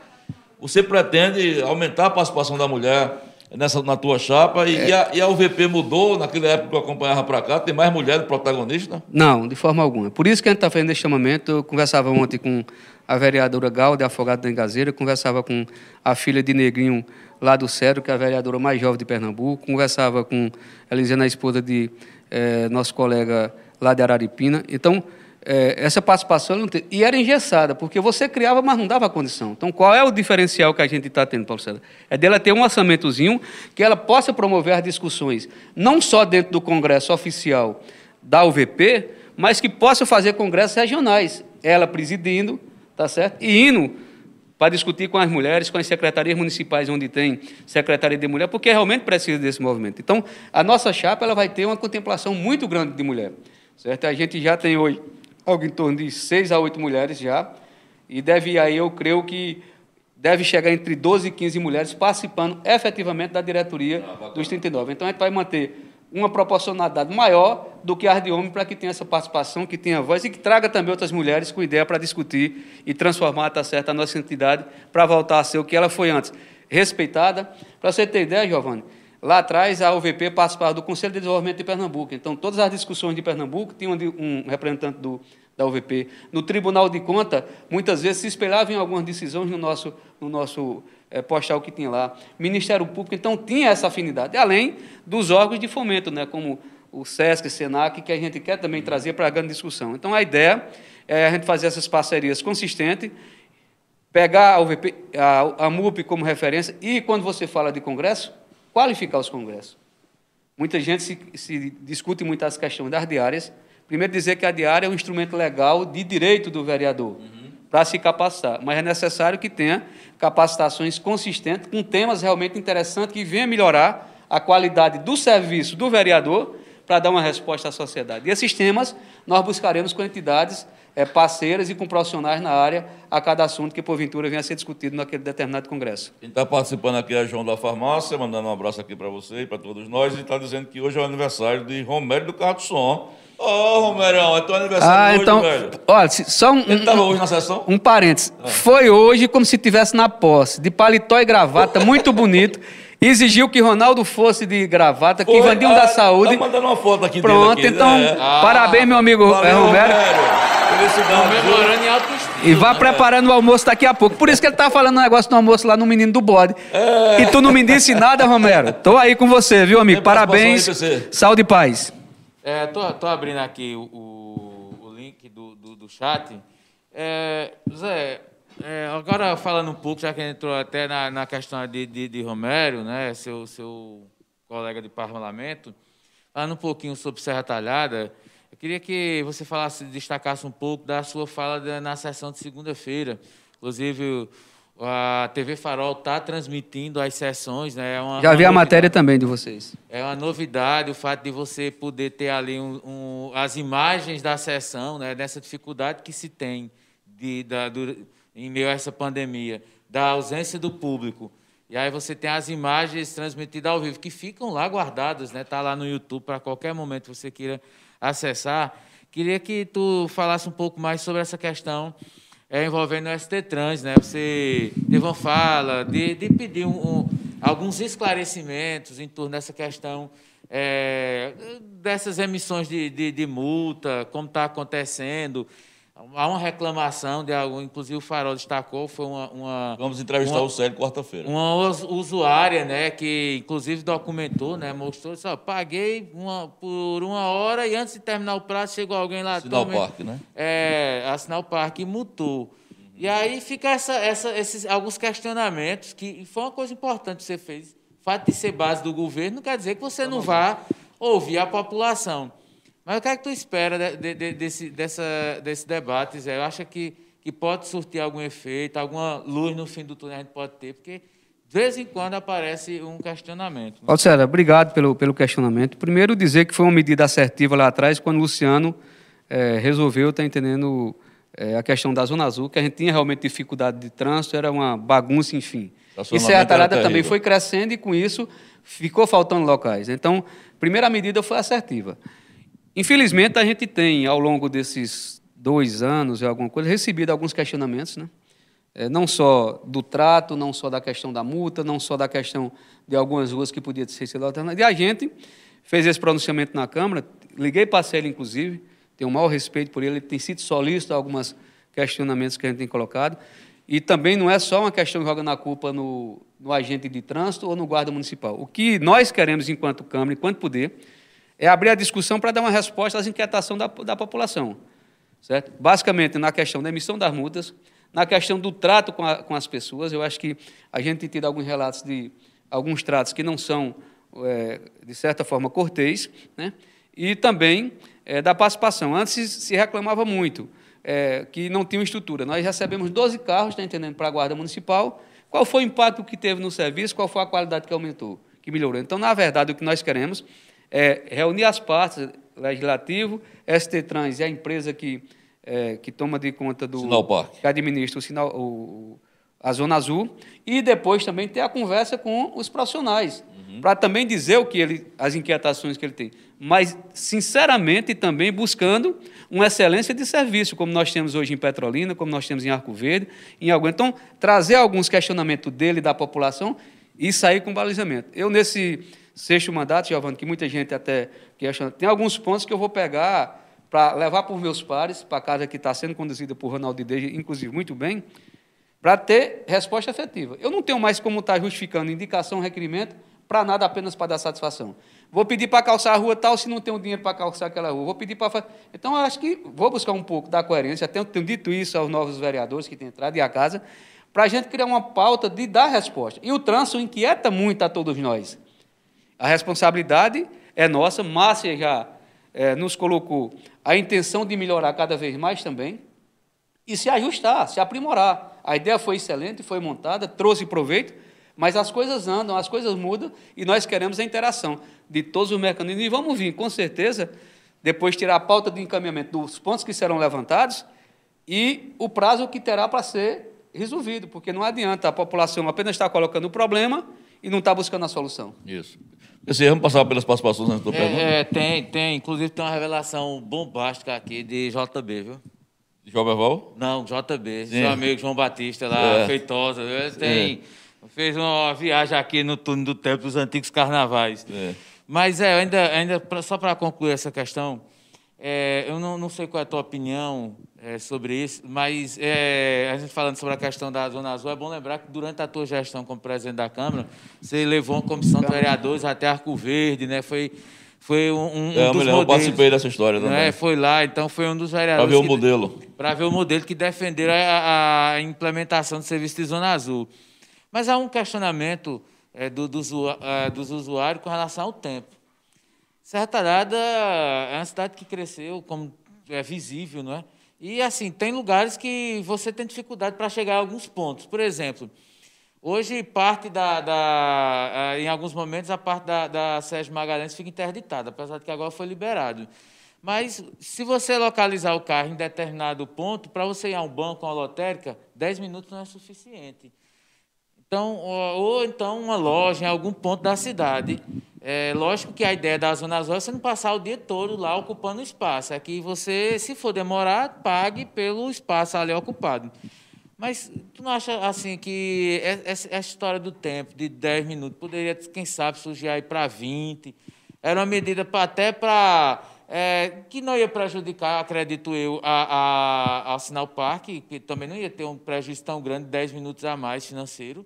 Você pretende aumentar a participação da mulher nessa, na tua chapa e, é. e, a, e, a, UVP mudou naquela época que eu acompanhava para cá? Tem mais mulheres protagonistas? Não, de forma alguma. Por isso que a gente está fazendo esse chamamento. Eu conversava ontem com a vereadora Gal, de Afogado da Engazeira, conversava com a filha de Negrinho, lá do Cedro, que é a vereadora mais jovem de Pernambuco, conversava com a Elisiana, a esposa de eh, nosso colega lá de Araripina. Então, é, essa participação não tem, e era engessada, porque você criava, mas não dava condição. Então, qual é o diferencial que a gente está tendo, Paulo César? É dela ter um orçamentozinho que ela possa promover as discussões, não só dentro do Congresso oficial da UVP, mas que possa fazer congressos regionais, ela presidindo, tá certo? E indo para discutir com as mulheres, com as secretarias municipais onde tem secretaria de mulher, porque realmente precisa desse movimento. Então, a nossa chapa ela vai ter uma contemplação muito grande de mulher. Certo? A gente já tem hoje algo em torno de seis a oito mulheres já, e deve aí, eu creio que deve chegar entre 12 e 15 mulheres participando efetivamente da diretoria ah, dos 39. Então, a gente vai manter uma proporcionalidade maior do que a de homem para que tenha essa participação, que tenha voz e que traga também outras mulheres com ideia para discutir e transformar, tá certo, a nossa entidade para voltar a ser o que ela foi antes, respeitada. Para você ter ideia, Giovanni, Lá atrás, a UVP participava do Conselho de Desenvolvimento de Pernambuco. Então, todas as discussões de Pernambuco tinham um representante do, da UVP. No Tribunal de Conta, muitas vezes se espelhava em algumas decisões no nosso, no nosso é, postal que tinha lá. Ministério Público, então, tinha essa afinidade. Além dos órgãos de fomento, né, como o SESC, SENAC, que a gente quer também trazer para a grande discussão. Então, a ideia é a gente fazer essas parcerias consistentes, pegar a, UVP, a, a MUP como referência e, quando você fala de congresso, qualificar os congressos. Muita gente se, se discute muito as questões das diárias. Primeiro, dizer que a diária é um instrumento legal de direito do vereador. Uhum. para se capacitar, mas é necessário que tenha capacitações consistentes com temas realmente interessantes que venham melhorar a qualidade do serviço do vereador para dar uma resposta à sociedade. E esses temas nós buscaremos com entidades é, parceiras e com profissionais na área a cada assunto que, porventura, venha a ser discutido naquele determinado congresso. Quem está participando aqui é João da Farmácia, mandando um abraço aqui para você e para todos nós, e está dizendo que hoje é o aniversário de Romério do Carro do Som. Ô, oh, Romerão, é teu aniversário ah, hoje, então, velho. Olha, só um, Ele estava hoje na sessão? um parênteses. Ah. Foi hoje como se estivesse na posse, de paletó e gravata, muito bonito. Exigiu que Ronaldo fosse de gravata, Foi, que Vandinho ah, da Saúde. Tá mandando uma foto aqui Pronto, dele aqui. então, é. parabéns, meu amigo Valeu, Romero. Comemorando em alto estilo. E vá né, preparando o almoço daqui a pouco. Por isso que ele tá falando um negócio do almoço lá no Menino do Bode. É. E tu não me disse nada, Romero. Tô aí com você, viu, amigo? Tem Parabéns. Saúde e paz. É, tô, tô abrindo aqui o, o, link do, do, do chat. É, Zé, é, agora falando um pouco, já que entrou até na, na questão de, de, de, Romero, né, seu, seu colega de parlamento, falando um pouquinho sobre Serra Talhada, eu queria que você falasse, destacasse um pouco da sua fala na sessão de segunda-feira. Inclusive, a TV Farol está transmitindo as sessões, né? É uma, Já vi a matéria também de vocês. É uma novidade o fato de você poder ter ali um, um, as imagens da sessão, né? Dessa dificuldade que se tem de, da, do, em meio a essa pandemia, da ausência do público. E aí você tem as imagens transmitidas ao vivo que ficam lá guardadas, né? Tá lá no YouTube para qualquer momento você queira acessar. Queria que tu falasse um pouco mais sobre essa questão é, envolvendo o ST Trans, né? Você teve uma fala de, de pedir um, um, alguns esclarecimentos em torno dessa questão é, dessas emissões de, de, de multa, como está acontecendo. Há uma reclamação de algo, inclusive o Farol destacou, foi uma. uma Vamos entrevistar uma, o Célio quarta-feira. Uma usuária, né, que inclusive documentou, né, mostrou, só paguei uma, por uma hora e antes de terminar o prazo chegou alguém lá. Assinar o parque, né? É, assinar o parque e mutou. E aí fica essa, essa, esses alguns questionamentos, que foi uma coisa importante que você fez. O fato de ser base do governo não quer dizer que você não vá ouvir a população. Mas o que é que tu espera de, de, desse, dessa, desse debate, Zé? Eu acho que, que pode surtir algum efeito, alguma luz no fim do túnel a gente pode ter, porque de vez em quando aparece um questionamento. Paulo César, obrigado pelo, pelo questionamento. Primeiro, dizer que foi uma medida assertiva lá atrás, quando o Luciano é, resolveu, está entendendo, é, a questão da Zona Azul, que a gente tinha realmente dificuldade de trânsito, era uma bagunça, enfim. E Serra Talhada também foi crescendo e, com isso, ficou faltando locais. Então, primeira medida foi assertiva. Infelizmente, a gente tem, ao longo desses dois anos, alguma coisa, recebido alguns questionamentos, né? É, não só do trato, não só da questão da multa, não só da questão de algumas ruas que podia ser alternativa. E a gente fez esse pronunciamento na Câmara, liguei para ele, inclusive, tenho um maior respeito por ele, ele tem sido solícito a alguns questionamentos que a gente tem colocado. E também não é só uma questão jogando a culpa no, no agente de trânsito ou no guarda municipal. O que nós queremos, enquanto Câmara, enquanto poder, é abrir a discussão para dar uma resposta às inquietações da, da população. Certo? Basicamente, na questão da emissão das multas, na questão do trato com, a, com as pessoas, eu acho que a gente tem tido alguns relatos de alguns tratos que não são, é, de certa forma, cortês, né? e também é, da participação. Antes se reclamava muito é, que não tinha estrutura. Nós recebemos 12 carros, está entendendo, para a Guarda Municipal. Qual foi o impacto que teve no serviço? Qual foi a qualidade que aumentou, que melhorou? Então, na verdade, o que nós queremos é reunir as partes, legislativo, ST Trans e a empresa que, é, que toma de conta do... Sinal Parque. Que administra o sinal, o, a Zona Azul, e depois também ter a conversa com os profissionais, uhum. para também dizer o que ele, as inquietações que ele tem. Mas, sinceramente, também buscando uma excelência de serviço, como nós temos hoje em Petrolina, como nós temos em Arco Verde, em algum. Então, trazer alguns questionamentos dele da população e sair com balizamento. Eu, nesse sexto mandato, Giovanni, que muita gente até questiona, tem alguns pontos que eu vou pegar para levar para os meus pares, para a casa que está sendo conduzida por Ronaldo Deja, inclusive muito bem, para ter resposta efetiva. Eu não tenho mais como estar tá justificando indicação, requerimento, para nada, apenas para dar satisfação. Vou pedir para calçar a rua tal, se não tenho dinheiro para calçar aquela rua. Vou pedir para. Então, eu acho que vou buscar um pouco da coerência, até tenho dito isso aos novos vereadores que têm entrado e à casa, para a gente criar uma pauta de dar resposta. E o trânsito inquieta muito a todos nós. A responsabilidade é nossa. Márcia já é, nos colocou a intenção de melhorar cada vez mais também. e se ajustar, se aprimorar. A ideia foi excelente, foi montada, trouxe proveito, mas as coisas andam, as coisas mudam e nós queremos a interação de todos os mecanismos. E vamos vir, com certeza, depois tirar a pauta de encaminhamento dos pontos que serão levantados e o prazo que terá para ser resolvido, porque não adianta a população apenas estar colocando o problema e não estar buscando a solução. Isso. Esse, vamos passar pelas participações antes pergunta? É, é, tem, tem. Inclusive tem uma revelação bombástica aqui de JB, viu? João Berval? Não, JB, Sim. seu amigo João Batista lá, É. feitosa. Ele tem, fez uma viagem aqui no túnel do tempo dos antigos carnavais. É. Mas é, ainda, ainda só para concluir essa questão, é, eu não, não sei qual é a tua opinião é, sobre isso, mas é, a gente falando sobre a questão da Zona Azul, é bom lembrar que durante a tua gestão como presidente da Câmara, você levou uma comissão de vereadores até Arco Verde, né? Foi, foi um, um É, dos lembro, eu modelos. participei dessa história Não também. é? Foi lá, então foi um dos Para vereadores. ver o modelo. para ver o modelo que defenderam a, a implementação do serviço de Zona Azul. Mas há um questionamento eh, do, dos eh, dos usuários com relação ao tempo. Serra Talhada é uma cidade que cresceu, como é visível, não é? E, assim, tem lugares que você tem dificuldade para chegar a alguns pontos. Por exemplo, hoje parte da, da em alguns momentos, a parte da, da Sérgio Magalhães fica interditada, apesar de que agora foi liberado. Mas, se você localizar o carro em determinado ponto, para você ir a um banco, a uma lotérica, 10 minutos não é suficiente. Então, ou, ou então uma loja em algum ponto da cidade. É lógico que a ideia da Zona Azul é você não passar o dia todo lá ocupando espaço. É que você, se for demorar, pague pelo espaço ali ocupado. Mas tu não acha assim que essa essa história do tempo, de 10 minutos, poderia, quem sabe, surgir aí para 20? Era uma medida pra, até para. que não ia prejudicar, acredito eu, a, a, ao Sinal Parque, que também não ia ter um prejuízo tão grande, 10 minutos a mais financeiro.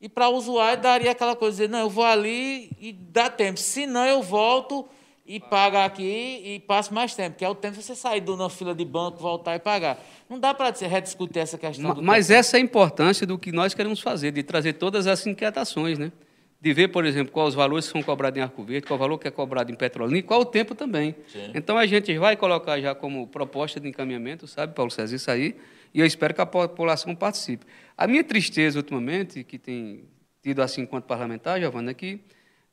E para o usuário daria aquela coisa, dizer, não, eu vou ali e dá tempo. Se não, eu volto e pago aqui e passo mais tempo, que é o tempo de você sair de uma fila de banco, voltar e pagar. Não dá para rediscutir essa questão Mas tempo. essa é a importância do que nós queremos fazer, de trazer todas essas inquietações, né? De ver, por exemplo, quais os valores que são cobrados em Arco Verde, qual o valor que é cobrado em Petrolina e qual o tempo também. Então a gente vai colocar já como proposta de encaminhamento, sabe, Paulo César, isso aí, e eu espero que a população participe. A minha tristeza ultimamente, que tem tido assim enquanto parlamentar, Giovana, é que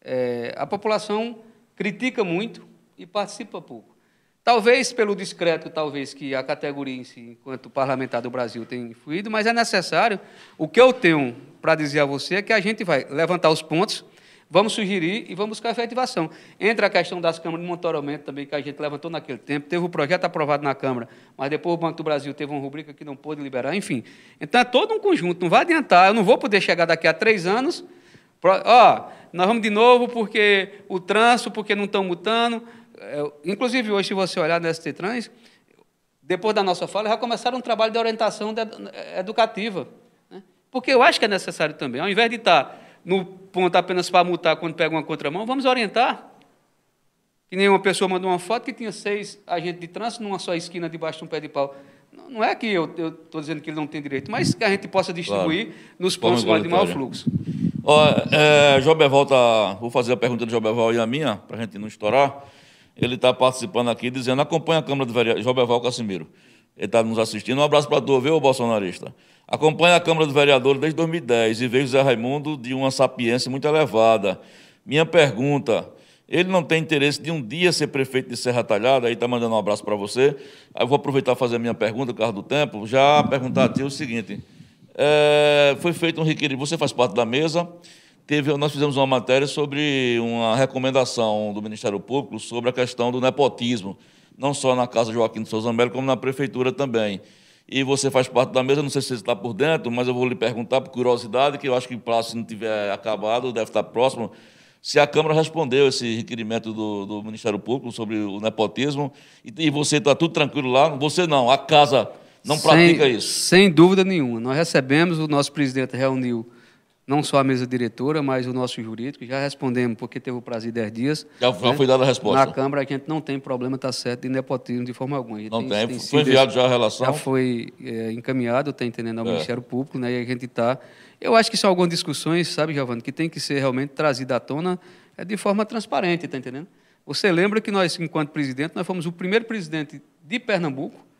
eh, a população critica muito e participa pouco. Talvez pelo discreto, talvez que a categoria em si, enquanto parlamentar do Brasil, tem influído, mas é necessário. O que eu tenho para dizer a você é que a gente vai levantar os pontos, vamos sugerir e vamos buscar efetivação. Entra a questão das câmaras de monitoramento também, que a gente levantou naquele tempo, teve o projeto aprovado na Câmara, mas depois o Banco do Brasil teve uma rubrica que não pôde liberar, enfim. Então é todo um conjunto, não vai adiantar, eu não vou poder chegar daqui a três anos Ó, nós vamos de novo porque o trânsito, porque não estão mutando. É, inclusive, hoje, se você olhar no ST Trans, depois da nossa fala, já começaram um trabalho de orientação de- educativa. né? Porque eu acho que é necessário também, ao invés de estar no ponto apenas para multar quando pega uma contramão, vamos orientar. Que nem uma pessoa mandou uma foto que tinha seis agentes de trânsito numa só esquina debaixo de um pé de pau. Não- é que eu estou dizendo que ele não tem direito, mas que a gente possa distribuir nos Forma pontos mais de maior igualitária. fluxo. Ó, é, Joberval tá, vou fazer a pergunta do Joberval e a minha, para a gente não estourar. Ele está participando aqui, dizendo, acompanha a Câmara do Vereador, Joberval Casimiro. Ele está nos assistindo. Um abraço para tu, viu, bolsonarista? Acompanha a Câmara do Vereador desde 2010 e vejo Zé Raimundo de uma sapiência muito elevada. Minha pergunta, ele não tem interesse de um dia ser prefeito de Serra Talhada? Aí está mandando um abraço para você. Eu vou aproveitar e fazer a minha pergunta, causa do tempo, já perguntar a ti o seguinte. É, foi feito um requerimento, você faz parte da mesa, teve, nós fizemos uma matéria sobre uma recomendação do Ministério Público sobre a questão do nepotismo, não só na Casa Joaquim de Souza Melo, como na Prefeitura também. E você faz parte da mesa, não sei se você está por dentro, mas eu vou lhe perguntar, por curiosidade, que eu acho que o prazo, se não tiver acabado, deve estar próximo, se a Câmara respondeu esse requerimento do, do Ministério Público sobre o nepotismo, e, e você está tudo tranquilo lá, você não, a casa não pratica sem, isso. Sem dúvida nenhuma. Nós recebemos, o nosso presidente reuniu não só a mesa diretora, mas o nosso jurídico. Já respondemos, porque teve o prazo de 10 dias. Já, já foi dada a resposta. Na Câmara, a gente não tem problema, está certo, de nepotismo de forma alguma. Não tem. Foi sido enviado já a relação? Já foi é, encaminhado, está entendendo, ao É. Ministério Público, né, e a gente está... Eu acho que são algumas discussões, sabe, Giovanni, que tem que ser realmente trazida à tona é, de forma transparente, está entendendo? Você lembra que nós, enquanto presidente, nós fomos o primeiro presidente de Pernambuco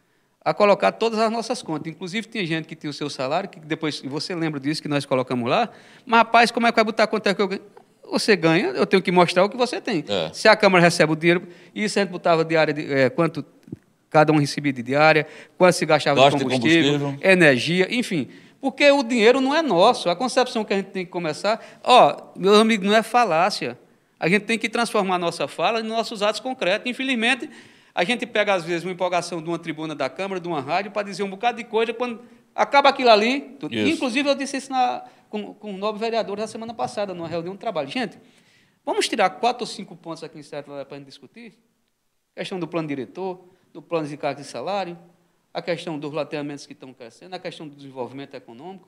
a colocar todas as nossas contas. Inclusive, tem gente que tem o seu salário, que depois, você lembra disso que nós colocamos lá, mas rapaz, como é que vai botar quanto é que eu ganho? Você ganha, eu tenho que mostrar o que você tem. É. Se a Câmara recebe o dinheiro, isso a gente botava diária, de, é, quanto cada um recebia de diária, quanto se gastava Gasto de de combustível, combustível. energia, enfim. Porque o dinheiro não é nosso. A concepção que a gente tem que começar. Ó, meu amigo, não é falácia. A gente tem que transformar a nossa fala em nossos atos concretos. Infelizmente, a gente pega, às vezes, uma empolgação de uma tribuna da Câmara, de uma rádio, para dizer um bocado de coisa, quando acaba aquilo ali. tudo- Isso. Inclusive, eu disse isso na, com, com o novo vereador na semana passada, numa reunião de trabalho. Gente, vamos tirar quatro ou cinco pontos aqui em certo para a gente discutir? questão do plano diretor, do plano de cargos e salário, a questão dos lateamentos que estão crescendo, a questão do desenvolvimento econômico.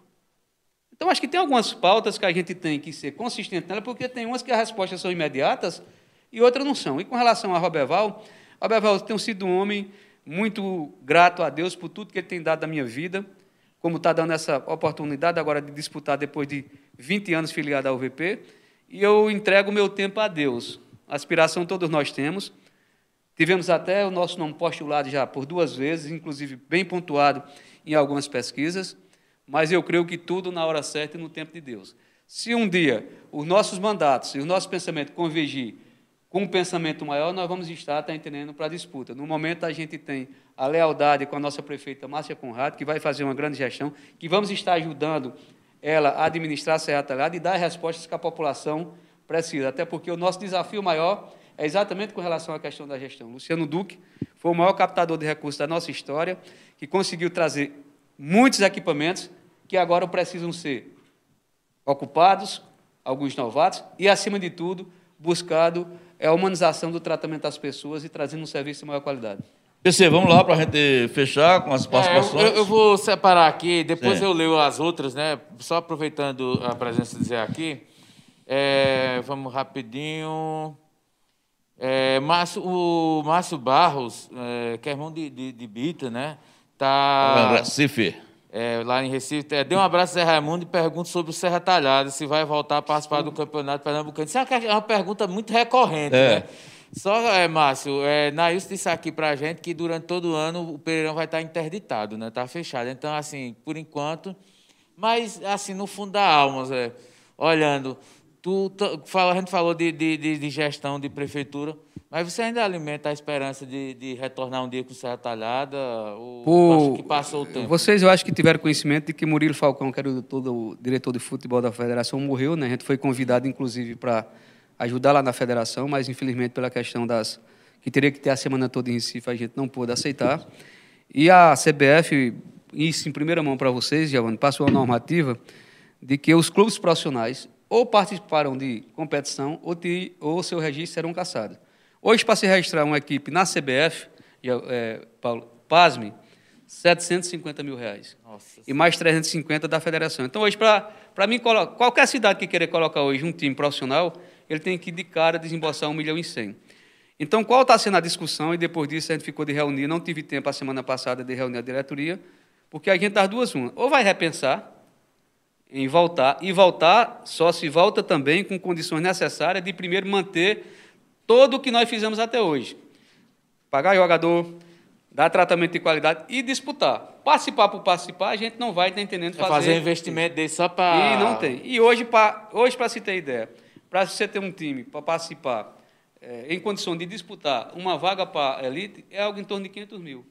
Então, acho que tem algumas pautas que a gente tem que ser consistente nela, porque tem umas que as respostas são imediatas e outras não são. E com relação a Roberval, Roberval tem sido um homem muito grato a Deus por tudo que ele tem dado na minha vida, como está dando essa oportunidade agora de disputar depois de 20 anos filiado à UVP, e eu entrego o meu tempo a Deus. Aspiração todos nós temos. Tivemos até o nosso nome postulado já por duas vezes, inclusive bem pontuado em algumas pesquisas, mas eu creio que tudo na hora certa e no tempo de Deus. Se um dia os nossos mandatos e o nosso pensamento convergir com um pensamento maior, nós vamos estar, tá entendendo, para a disputa. No momento, a gente tem a lealdade com a nossa prefeita Márcia Conrado, que vai fazer uma grande gestão, que vamos estar ajudando ela a administrar a Serra Talhada e dar as respostas que a população precisa. Até porque o nosso desafio maior é exatamente com relação à questão da gestão. Luciano Duque foi o maior captador de recursos da nossa história, que conseguiu trazer muitos equipamentos que agora precisam ser ocupados, alguns novatos, e, acima de tudo, buscado é a humanização do tratamento das pessoas e trazendo um serviço de maior qualidade. PC, vamos lá para a gente fechar com as É, participações. eu, eu vou separar aqui, depois Sim. eu leio as outras, né? Só aproveitando a presença de Zé aqui. É, vamos rapidinho. É, Márcio, o Márcio Barros, é, que é irmão de, de, de Bita, né? Tá, Recife. É, lá em Recife. É, dê um abraço, Zé Raimundo, e pergunta sobre o Serra Talhada, se vai voltar a participar do Campeonato Pernambucano. Isso é uma- é pergunta muito recorrente, É. né? Só, é, Márcio, é, Nailson disse aqui pra gente que durante todo o ano o Pereirão vai estar interditado, né? Tá fechado. Então, assim, por enquanto. Mas, assim, no fundo da alma, Zé, olhando, tu, tu- a gente falou de, de- de gestão de prefeitura, mas você ainda alimenta a esperança de, de retornar um dia com Serra Talhada? Ou que passou o tempo? Vocês, eu acho que tiveram conhecimento de que Murilo Falcão, que era o, todo o diretor de futebol da federação, morreu. Né? A gente foi convidado, inclusive, para ajudar lá na federação, mas, infelizmente, pela questão das que teria que ter a semana toda em Recife, a gente não pôde aceitar. E a CBF, isso em primeira mão para vocês, Giovanni, passou a normativa de que os clubes profissionais ou participaram de competição ou, te, ou seu registro serão cassados. Hoje, para se registrar uma equipe na CBF, e, é, Paulo, pasme, 750 mil reais. Nossa E mais 350 da federação. Então, hoje, para mim, qualquer cidade que querer colocar hoje um time profissional, ele tem que, de cara, desembolsar 1 milhão e 100. Então, qual está sendo a discussão? E depois disso, a gente ficou de reunir. Não tive tempo a semana passada de reunir a diretoria, porque a gente das duas, uma. Ou vai repensar em voltar, e voltar só se volta também com condições necessárias de, primeiro, manter todo o que nós fizemos até hoje pagar jogador, dar tratamento de qualidade e disputar. Participar por participar, a gente não vai estar entendendo É fazer. fazer um investimento desse só para. E não tem. E hoje, para hoje, se ter ideia, para você ter um time para participar eh, em condição de disputar uma vaga para a elite, é algo em torno de 500 mil.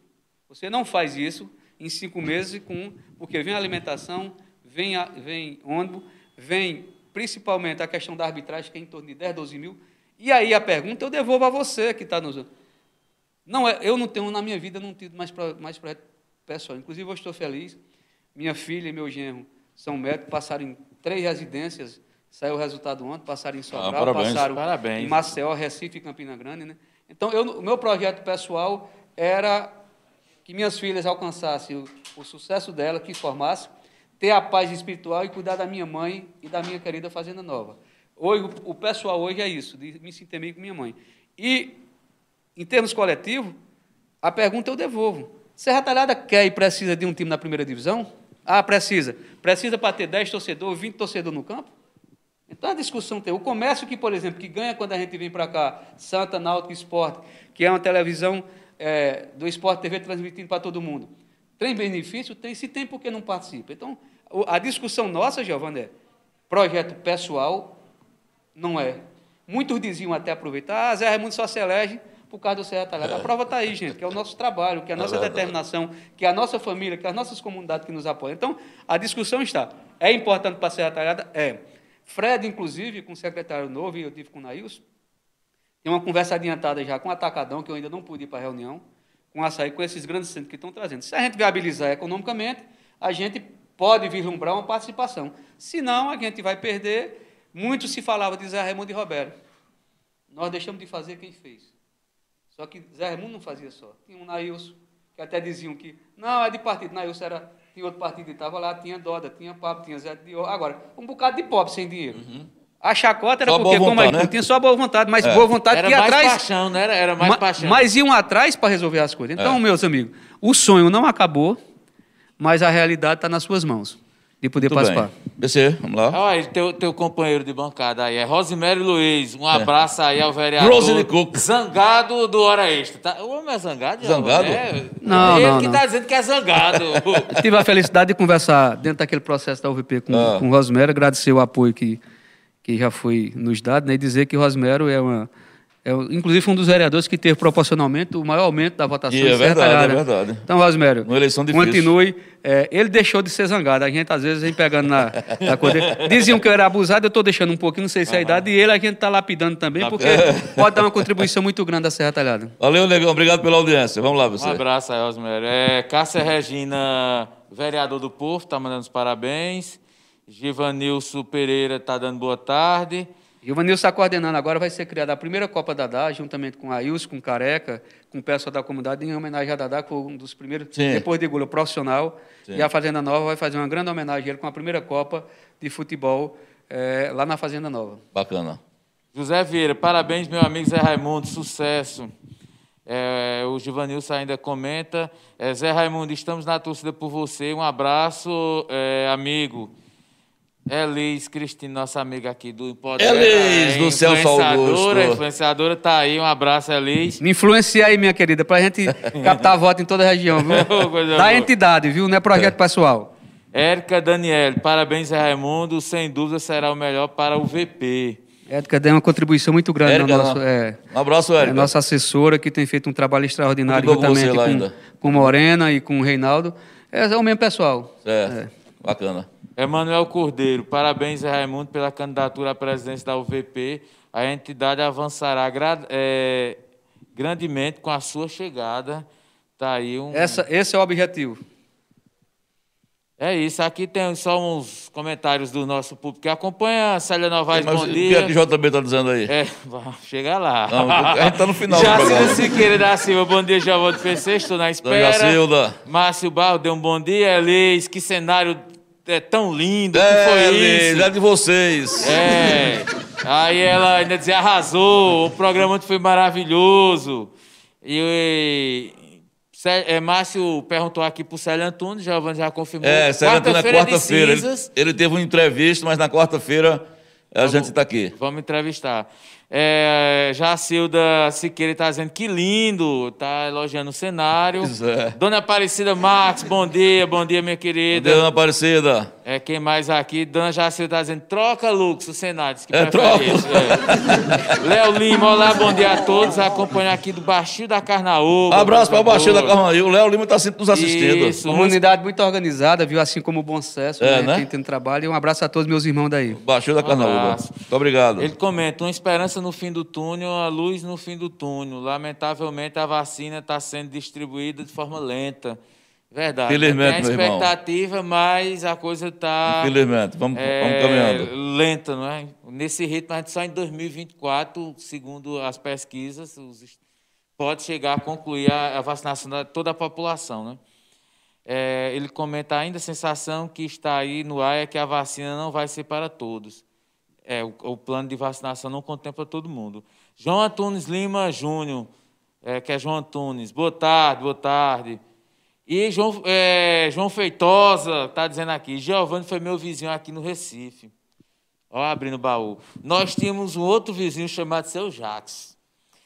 Você não faz isso em cinco meses, com, porque vem a alimentação, vem, a, vem ônibus, vem principalmente a questão da arbitragem, que é em torno de 10, 12 mil. E aí a pergunta eu devolvo a você que está nos. Não é, eu não tenho na minha vida não tive mais mais projeto pessoal. Inclusive eu estou feliz. Minha filha e meu genro são médicos, passaram em três residências. Saiu o resultado ontem, passaram em Sobral, parabéns. passaram Parabéns. em Maceió, Recife e Campina Grande, né? Então, eu, o meu projeto pessoal era que minhas filhas alcançassem o, o sucesso dela, que formassem, ter a paz espiritual e cuidar da minha mãe e da minha querida Fazenda Nova. Hoje, o, pessoal hoje é isso, de me sentir bem com minha mãe. E, em termos coletivos, a pergunta eu devolvo. Serra Talhada quer e precisa de um time na primeira divisão? Ah, precisa. Precisa para ter 10 torcedores, 20 torcedores no campo? Então a discussão tem. O comércio que, por exemplo, que ganha quando a gente vem para cá, Santa Náutico Esporte, que é uma televisão é, do Esporte TV transmitindo para todo mundo. Tem benefício? Tem. Se tem, por que não participa? Então, a discussão nossa, Giovanni, é projeto pessoal, não é. Muitos diziam até aproveitar, ah, Zé Raimundo só se elege por causa do Serra Talhada. A prova está aí, gente, que é o nosso trabalho, que é a nossa verdade. determinação, que é a nossa família, que é as nossas comunidades que nos apoiam. Então, a discussão está. É importante para a Serra Talhada? É. Fred, inclusive, com o secretário novo, e eu tive com o Nailson, tem uma conversa adiantada já com o Atacadão, que eu ainda não pude ir para a reunião, com o açaí, com esses grandes centros que estão trazendo. Se a gente viabilizar economicamente, a gente pode vislumbrar uma participação. Se não, a gente vai perder. Muito se falava de Zé Raimundo e Roberto. Nós deixamos de fazer quem fez. Só que Zé Raimundo não fazia só. Tinha um Nailson, que até diziam que, não, é de partido. Nailson era, tinha outro partido que estava lá, tinha Doda, tinha Pablo, tinha Zé de Ouro. Agora, um bocado de pobre sem dinheiro. A chacota era Só porque, boa como a vontade, né? tinha só boa vontade, mas boa vontade Era que ia mais atrás. paixão, né? Era, era mais Ma- paixão. Mas iam atrás para resolver as coisas. Então, É. meus amigos, o sonho não acabou, mas a realidade está nas suas mãos de poder Tudo participar. bem. BC, vamos lá. Olha, teu, teu companheiro de bancada aí é Rosimério Luiz. Um abraço aí ao vereador. Rosely Cook. Zangado do Hora Extra. Tá? O homem é zangado? já, Zangado? né? Não, Ele não, que não. tá dizendo que é zangado. Eu tive a felicidade de conversar dentro daquele processo da UVP com, Ah. com o Rosmero, agradecer o apoio que, que já foi nos dado, né, e dizer que o Rosmero é uma. É, inclusive, um dos vereadores que teve proporcionalmente o maior aumento da votação. E é verdade, Talhada. é verdade. Então, Rosmério, Uma eleição difícil. continue. É, ele deixou de ser zangado. A gente, às vezes, vem pegando na, na coisa dele. Diziam que eu era abusado, eu estou deixando um pouquinho, não sei se é a idade, e ele a gente está lapidando também, porque pode dar uma contribuição muito grande à Serra Talhada. Valeu, Negão. Obrigado pela audiência. Vamos lá, Um você. abraço aí. É, Cássia Regina, vereador do Povo, tá mandando os parabéns. Givanilson Pereira tá dando boa tarde. Vanilson está coordenando agora, vai ser criada a primeira Copa Dadá, juntamente com a Ailson, com Careca, com o pessoal da comunidade, em homenagem a Dadá, que foi um dos primeiros, Sim. depois de Gula, profissional. Sim. E a Fazenda Nova vai fazer uma grande homenagem a ele com a primeira Copa de futebol eh, lá na Fazenda Nova. Bacana. José Vieira, parabéns, meu amigo Zé Raimundo, sucesso. É, o Givanilson ainda comenta. É, Zé Raimundo, estamos na torcida por você. Um abraço, é, amigo. Elis Cristina, nossa amiga aqui do Empodera. Elis, é, do Celso influenciadora, Augusto. Influenciadora tá aí, um abraço, Elis. Me influencia aí, minha querida, para a gente captar voto em toda a região, viu? Coisa Da boa. entidade, viu? Não é projeto pessoal. Érica Daniel, parabéns, Zé Raimundo. Sem dúvida será o melhor para o VP. Ética deu uma contribuição muito grande Érica, no nosso. É, Um abraço, É Érica. a nossa assessora, que tem feito um trabalho extraordinário juntamente lá com, ainda. com Morena e com o Reinaldo. É, é o mesmo pessoal. Certo. Bacana. Emanuel Cordeiro, parabéns, Raimundo, pela candidatura à presidência da UVP. A entidade avançará é, grandemente com a sua chegada. Tá aí um. Essa, esse é o objetivo. É isso. Aqui tem só uns comentários do nosso público que acompanha. Célia Novaes, Mas bom o dia. é que o JB está dizendo aí? É, chega lá. Não, a gente tá no final do Jacilda programa. Siqueira da Silva, bom dia, Giovanni PC, estou na espera. Jacilda. Márcio Barro, deu um bom dia. Elis, que cenário é tão lindo, o que É, foi Elis, isso? é de vocês. É. Aí ela ainda dizia, arrasou, o programa foi maravilhoso. E, é, Márcio perguntou aqui pro Célio Antunes, Giovanni já confirmou. É, Sérgio Antônio, na quarta-feira. Ele, cinzas. ele teve uma entrevista, mas na quarta-feira a gente está aqui. Vamos entrevistar. É, Jacilda Siqueira está dizendo que lindo, está elogiando o cenário. Pois é. Dona Aparecida Marques, bom dia, bom dia, minha querida. Deu uma Aparecida. É, quem mais aqui? Dona Jacilda está dizendo, troca, Lux, o Senado. diz que É, troca. isso, é. Léo Lima, olá, bom dia a todos. Acompanha aqui do Baixio da Carnaúba. Abraço para o Baixinho da. Carnaúba. O Léo Lima está sempre nos assistindo. Isso, Comunidade muito organizada, viu? Assim como o Bom Sucesso, É, né? né? Quem tem trabalho. E um abraço a todos meus irmãos daí. Baixinho da Carnaúba. abraço. Muito obrigado. Ele comenta, uma esperança no fim do túnel, a luz no fim do túnel. Lamentavelmente, a vacina está sendo distribuída de forma lenta. Verdade. Felizmente, Tem a expectativa, mas a coisa está Infelizmente. Vamos, vamos caminhando. lenta, não é? Nesse ritmo, a gente só em 2024, segundo as pesquisas, pode chegar a concluir a, a vacinação de toda a população, né? É, ele comenta ainda a sensação que está aí no ar é que a vacina não vai ser para todos. É, o, o plano de vacinação não contempla todo mundo. João Antunes Lima Júnior, é, que é João Antunes, boa tarde, boa tarde. E João, é, João Feitosa está dizendo aqui, Giovanni foi meu vizinho aqui no Recife. Ó, abrindo o baú. Nós tínhamos um outro vizinho chamado Seu Jacques.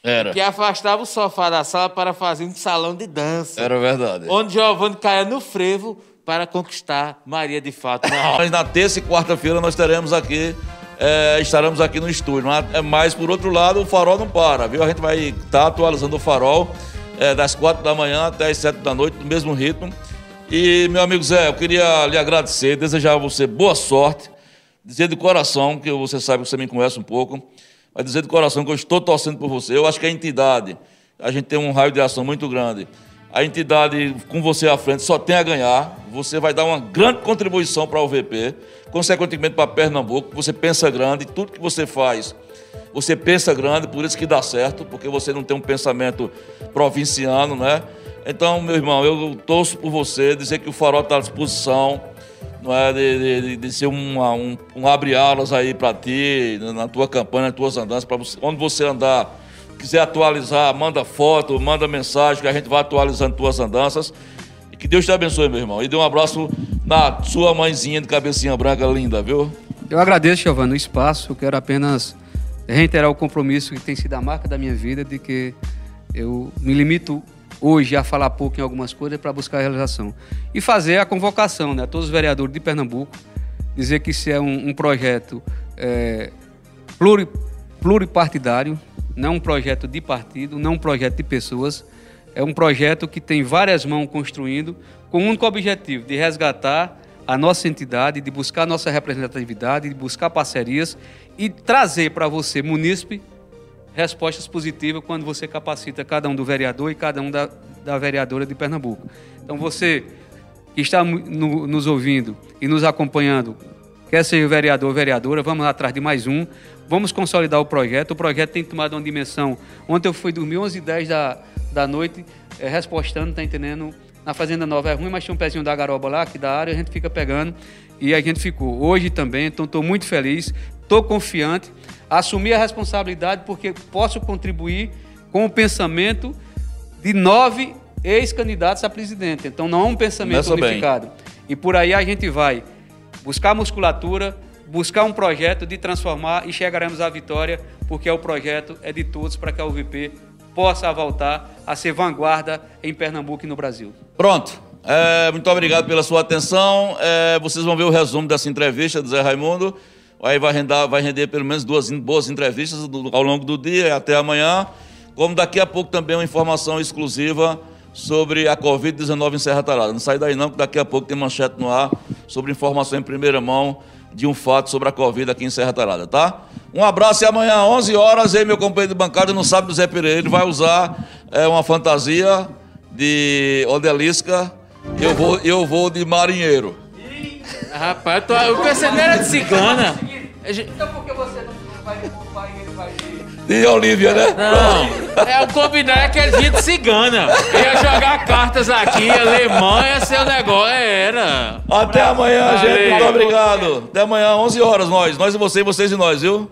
Era. Que afastava o sofá da sala para fazer um salão de dança. Era verdade. Onde Giovanni caia no frevo para conquistar Maria de Fato. Mas na terça e quarta-feira nós teremos aqui, é, estaremos aqui no estúdio. Mas, mas, por outro lado, o farol não para, viu? A gente vai estar atualizando o farol é, das quatro da manhã até as sete da noite, no mesmo ritmo. E, meu amigo Zé, eu queria lhe agradecer, desejar a você boa sorte, dizer de coração, que você sabe que você me conhece um pouco, mas dizer de coração que eu estou torcendo por você. Eu acho que a entidade, a gente tem um raio de ação muito grande. A entidade com você à frente só tem a ganhar. Você vai dar uma grande contribuição para a UVP, consequentemente para Pernambuco. Você pensa grande, tudo que você faz, você pensa grande, por isso que dá certo, porque você não tem um pensamento provinciano, né? Então, meu irmão, eu torço por você, dizer que o farol está à disposição, não é, de, de, de ser uma, um, um abre-alas aí para ti, na tua campanha, nas tuas andanças, para onde você andar, quiser atualizar, manda foto, manda mensagem, que a gente vai atualizando tuas andanças. E que Deus te abençoe, meu irmão. E dê um abraço na sua mãezinha de cabecinha branca linda, viu? Eu agradeço, Giovanni, o espaço. Eu quero apenas reiterar o compromisso que tem sido a marca da minha vida, de que eu me limito hoje a falar pouco em algumas coisas para buscar a realização. E fazer a convocação né, a todos os vereadores de Pernambuco, dizer que isso é um, um projeto é, pluri, pluripartidário, não um projeto de partido, não um projeto de pessoas, é um projeto que tem várias mãos construindo, com o único objetivo de resgatar a nossa entidade, de buscar nossa representatividade, de buscar parcerias e trazer para você, munícipe, respostas positivas quando você capacita cada um do vereador e cada um da, da vereadora de Pernambuco. Então você que está no, nos ouvindo e nos acompanhando, quer seja vereador ou vereadora, vamos atrás de mais um, vamos consolidar o projeto. O projeto tem tomado uma dimensão. Ontem eu fui dormir 11 h 10 da, da noite, é, respostando, tá entendendo? Na Fazenda Nova é ruim, mas tinha um pezinho da garoba lá, que da área, a gente fica pegando. E a gente ficou. Hoje também, então estou muito feliz, estou confiante assumir a responsabilidade porque posso contribuir com o pensamento de nove ex-candidatos a presidente. Então não é um pensamento Começa unificado. Bem. E por aí a gente vai buscar musculatura, buscar um projeto de transformar e chegaremos à vitória, porque o projeto é de todos para que a UVP possa voltar a ser vanguarda em Pernambuco e no Brasil. Pronto. É, muito obrigado pela sua atenção. É, vocês vão ver o resumo dessa entrevista do Zé Raimundo. Aí vai render, vai render pelo menos duas boas entrevistas ao longo do dia até amanhã. Como daqui a pouco também uma informação exclusiva sobre a Covid-19 em Serra Talhada. Não sai daí não, que daqui a pouco tem manchete no ar sobre informação em primeira mão de um fato sobre a Covid aqui em Serra Talhada, tá? Um abraço e amanhã, 11 horas, aí meu companheiro de bancada não sabe do Zé Pereira, ele vai usar é, uma fantasia de odelisca, eu vou, eu vou de marinheiro. Rapaz, eu, tô, eu pensei era de cigana. Então por que você de Olívia, né? Não, é o combinar é que vinha de cigana. Ia jogar cartas aqui, Alemanha, seu negócio era. Até amanhã, Valeu. gente. Muito obrigado. Até amanhã, 11 horas, nós. Nós e você, vocês e nós, viu?